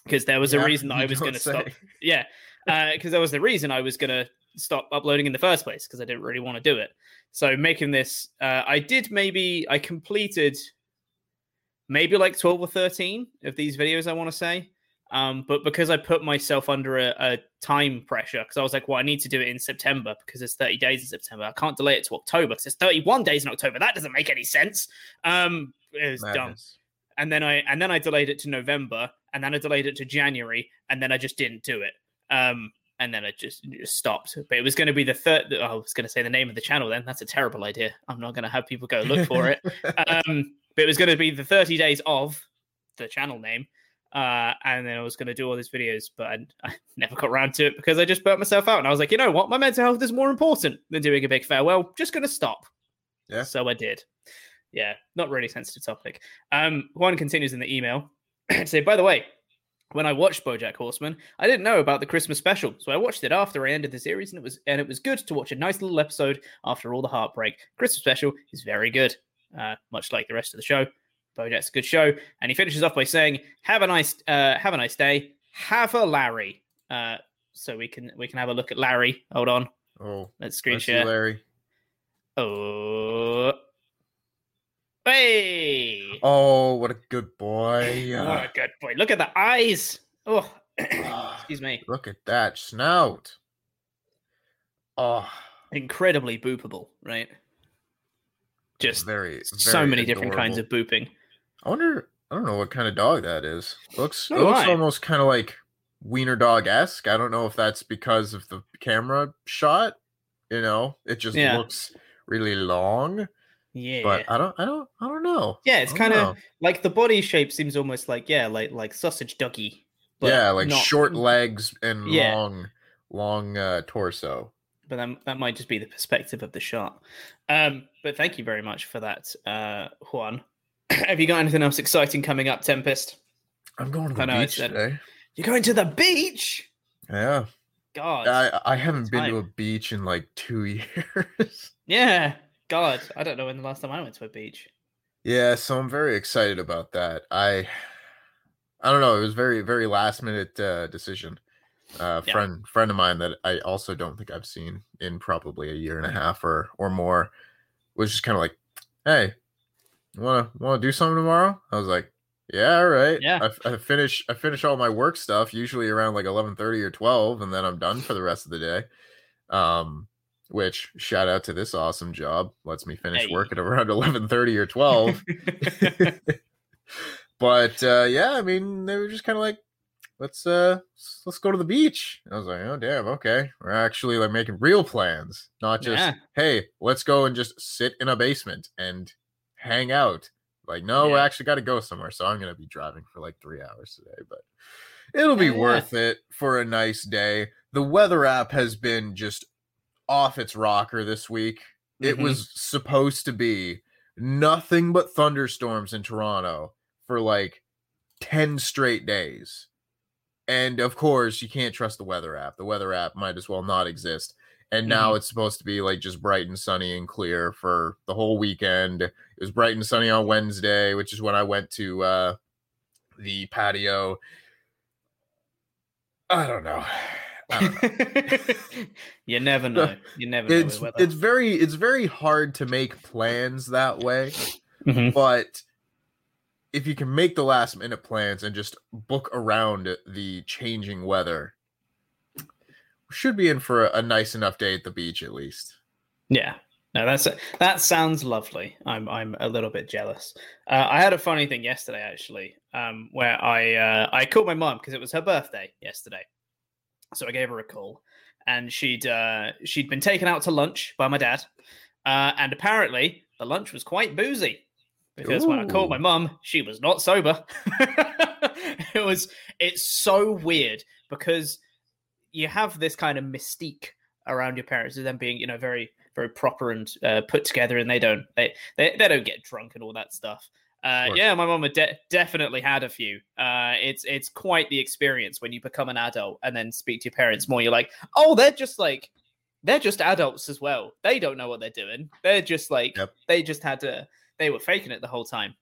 because there was Yeah, a reason that I <laughs> was going to stop. <laughs> Yeah, because there was the reason I was going to stop uploading in the first place because I didn't really want to do it. So making this, uh, I did maybe I completed maybe like twelve or thirteen of these videos. I want to say, um, but because I put myself under a, a time pressure because I was like, well, I need to do it in September because it's thirty days in September. I can't delay it to October because it's thirty-one days in October. That doesn't make any sense. Um, it was dumb and then I and then I delayed it to November, and then I delayed it to January, and then I just didn't do it. Um, and then it just, just stopped. But it was going to be the third. oh, I was going to say the name of the channel. Then that's a terrible idea. I'm not going to have people go look for it. <laughs> um, but it was going to be the 30 days of the channel name. Uh, and then I was going to do all these videos, but I, <laughs> I never got around to it because I just burnt myself out. And I was like, you know what? My mental health is more important than doing a big farewell. Just going to stop. Yeah. So I did. Yeah, not really sensitive topic. Um, Juan continues in the email. <clears throat> Say, by the way, when I watched BoJack Horseman, I didn't know about the Christmas special, so I watched it after I ended the series, and it was and it was good to watch a nice little episode after all the heartbreak. Christmas special is very good, uh, much like the rest of the show. BoJack's a good show, and he finishes off by saying, "Have a nice, uh, have a nice day. Have a Larry." Uh, so we can we can have a look at Larry. Hold on, Oh, let's screen share. Larry. Oh, hey! Oh, what a good boy. What a good boy. Look at the eyes. Oh, <clears throat> excuse me. Look at that snout. Oh, Incredibly boopable, right? Just very, so very many different kinds of booping. I wonder. I don't know what kind of dog that is. Looks. So it looks almost kind of like wiener dog esque. I don't know if that's because of the camera shot. You know, it just Yeah. looks really long. Yeah. But I don't I don't I don't know. Yeah, it's kind of like the body shape seems almost like yeah, like like sausage doggy. but yeah, like not- short legs and Yeah. long long uh torso. But that, that might just be the perspective of the shot. Um, but thank you very much for that, uh, Juan. <clears throat> Have you got anything else exciting coming up, Tempest? I'm going to the beach said- today. You're going to the beach? Yeah. God. I I haven't been to a beach in like 2 <laughs> years. yeah. God. I don't know when the last time I went to a beach. Yeah, so I'm very excited about that. I I don't know, it was very very last minute uh decision. Uh Yeah. friend friend of mine that I also don't think I've seen in probably a year and a half or or more was just kind of like, "Hey, want to want to do something tomorrow?" I was like, "Yeah, all right." Yeah. I finish I finish all my work stuff usually around like 11:30 or 12 and then I'm done for the rest of the day. Um which shout out to this awesome job lets me finish Hey. work at around 11:30 or 12 <laughs> <laughs> but uh yeah i mean they were just kind of like let's uh let's go to the beach i was like oh damn okay we're actually like making real plans not just Yeah. hey let's go and just sit in a basement and hang out like no we actually got to go somewhere so i'm gonna be driving for like three hours today but it'll be yeah. worth it for a nice day the weather app has been just off its rocker this week it Mhm. was supposed to be nothing but thunderstorms in Toronto for like 10 straight days. And of course, you can't trust the weather app. The weather app might as well not exist. And now it's supposed to be like just bright and sunny and clear for the whole weekend. It was bright and sunny on Wednesday, which is when I went to uh the patio. I don't know. I don't know. <laughs> you never <laughs> know. You never know. it's it's very it's very hard to make plans that way Mhm. but if you can make the last minute plans and just book around the changing weather should be in for a, a nice enough day at the beach at least Yeah. No, that's that sounds lovely. I'm I'm a little bit jealous. Uh, I had a funny thing yesterday actually, um, where I uh, I called my mom because it was her birthday yesterday, so I gave her a call, and she'd uh, she'd been taken out to lunch by my dad, uh, and apparently the lunch was quite boozy because when I called my mum, she was not sober. <laughs> it was it's so weird because you have this kind of mystique around your parents of them being you know very very proper and uh, put together and they don't they, they they don't get drunk and all that stuff. Uh, yeah my mum de- definitely had a few. Uh, it's it's quite the experience when you become an adult and then speak to your parents more. You're like oh they're just like they're just adults as well. They don't know what they're doing. They're just like Yep. they just had to they were faking it the whole time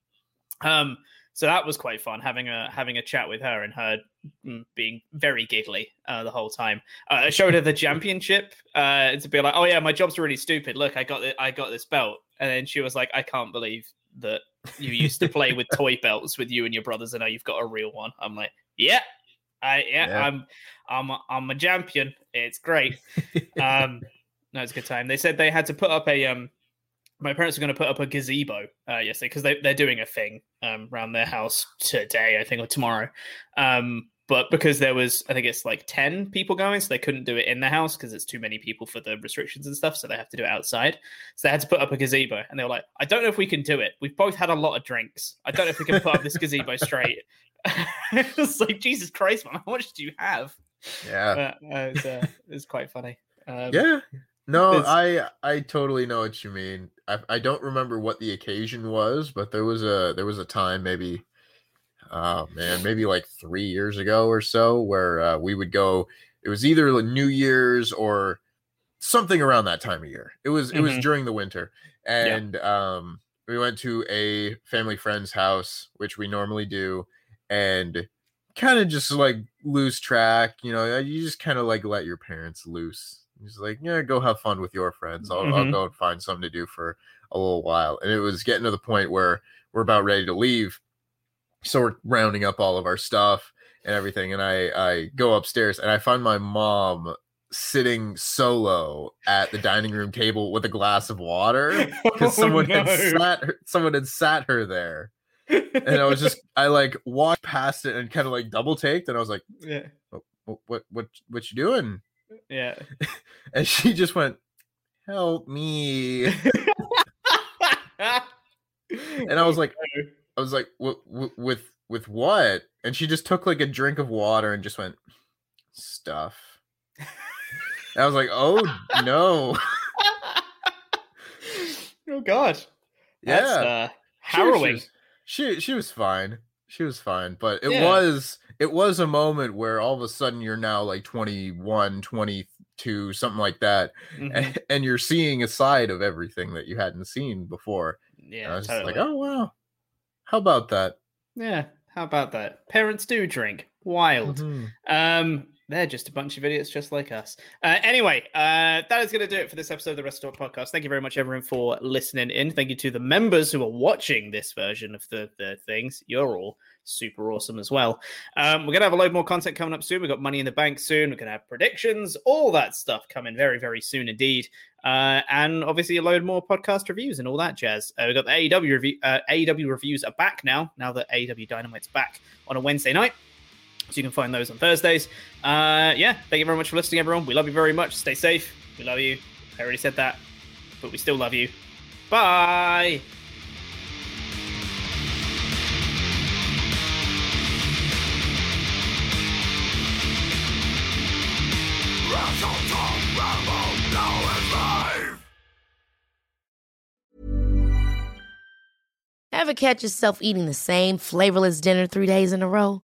um so that was quite fun having a having a chat with her and her mm, being very giggly uh, the whole time. Uh, I showed her the championship uh, to be like, "Oh yeah, my job's really stupid. Look, I got the, I got this belt." And then she was like, "I can't believe that you used to play with <laughs> toy belts with you and your brothers, and now you've got a real one." I'm like, "Yeah, I yeah, Yeah. I'm I'm a, I'm a champion. It's great." <laughs> um, no, it's a good time. They said they had to put up a um. My parents are going to put up a gazebo uh, yesterday because they, they're doing a thing um, around their house today, I think, or tomorrow. Um, but because there was, I think it's like 10 people going, so they couldn't do it in the house because it's too many people for the restrictions and stuff. So they have to do it outside. So they had to put up a gazebo. And they were like, I don't know if we can do it. We've both had a lot of drinks. I don't know if we can put up this <laughs> gazebo straight. <laughs> it's like, Jesus Christ, man, how much do you have? yeah Uh, uh, it's, uh, it's quite funny. Um, yeah no it's- i i totally know what you mean. I, I don't remember what the occasion was but there was a there was a time maybe oh man maybe like three years ago or so where uh, we would go it was either new year's or something around that time of year. It was it was Mhm. during the winter. And um we went to a family friend's house which we normally do and kind of just like lose track you know you just kind of like let your parents loose He's like, yeah, go have fun with your friends. I'll, I'll Mhm. go and find something to do for a little while. And it was getting to the point where we're about ready to leave. So we're rounding up all of our stuff and everything. And I, I go upstairs and I find my mom sitting solo at the dining room table with a glass of water because <laughs> Oh, someone had no. sat her, someone had sat her there. And I was just I like walked past it and kind of like double taked and I was like, <laughs> yeah, what what what what you doing? Yeah. <laughs> And she just went, help me. <laughs> and I was like, I was like, "Wh- wh- with with what? And she just took like a drink of water and just went stuff. And I was like, oh no, <laughs> Oh God. yeah, That's, uh, She was- harrowing. She, she she was fine. She was fine, but it Yeah. was it was a moment where all of a sudden you're now like 21, 22, something like that, Mhm. and, and you're seeing a side of everything that you hadn't seen before. And Yeah, I was just totally. like, oh wow, how about that? Yeah, how about that? Parents do drink. Wild. Mhm. Um, they're just a bunch of idiots just like us. Uh, anyway, uh, that is going to do it for this episode of the WrestleTalk podcast. Thank you very much, everyone, for listening in. Thank you to the members who are watching this version of the, the things. You're all super awesome as well. Um, we're going to have a load more content coming up soon. We've got Money in the Bank soon. We're going to have predictions, all that stuff coming very, very soon indeed. Uh, and obviously a load more podcast reviews and all that jazz. Uh, we've got the AEW review. Uh, AEW reviews are back now. Now that AEW Dynamite's back on a Wednesday night. So you can find those on Thursdays. Uh, yeah, thank you very much for listening, everyone. We love you very much. Stay safe. We love you. I already said that, but we still love you. Bye. Ever catch yourself eating the same flavorless dinner three days in a row?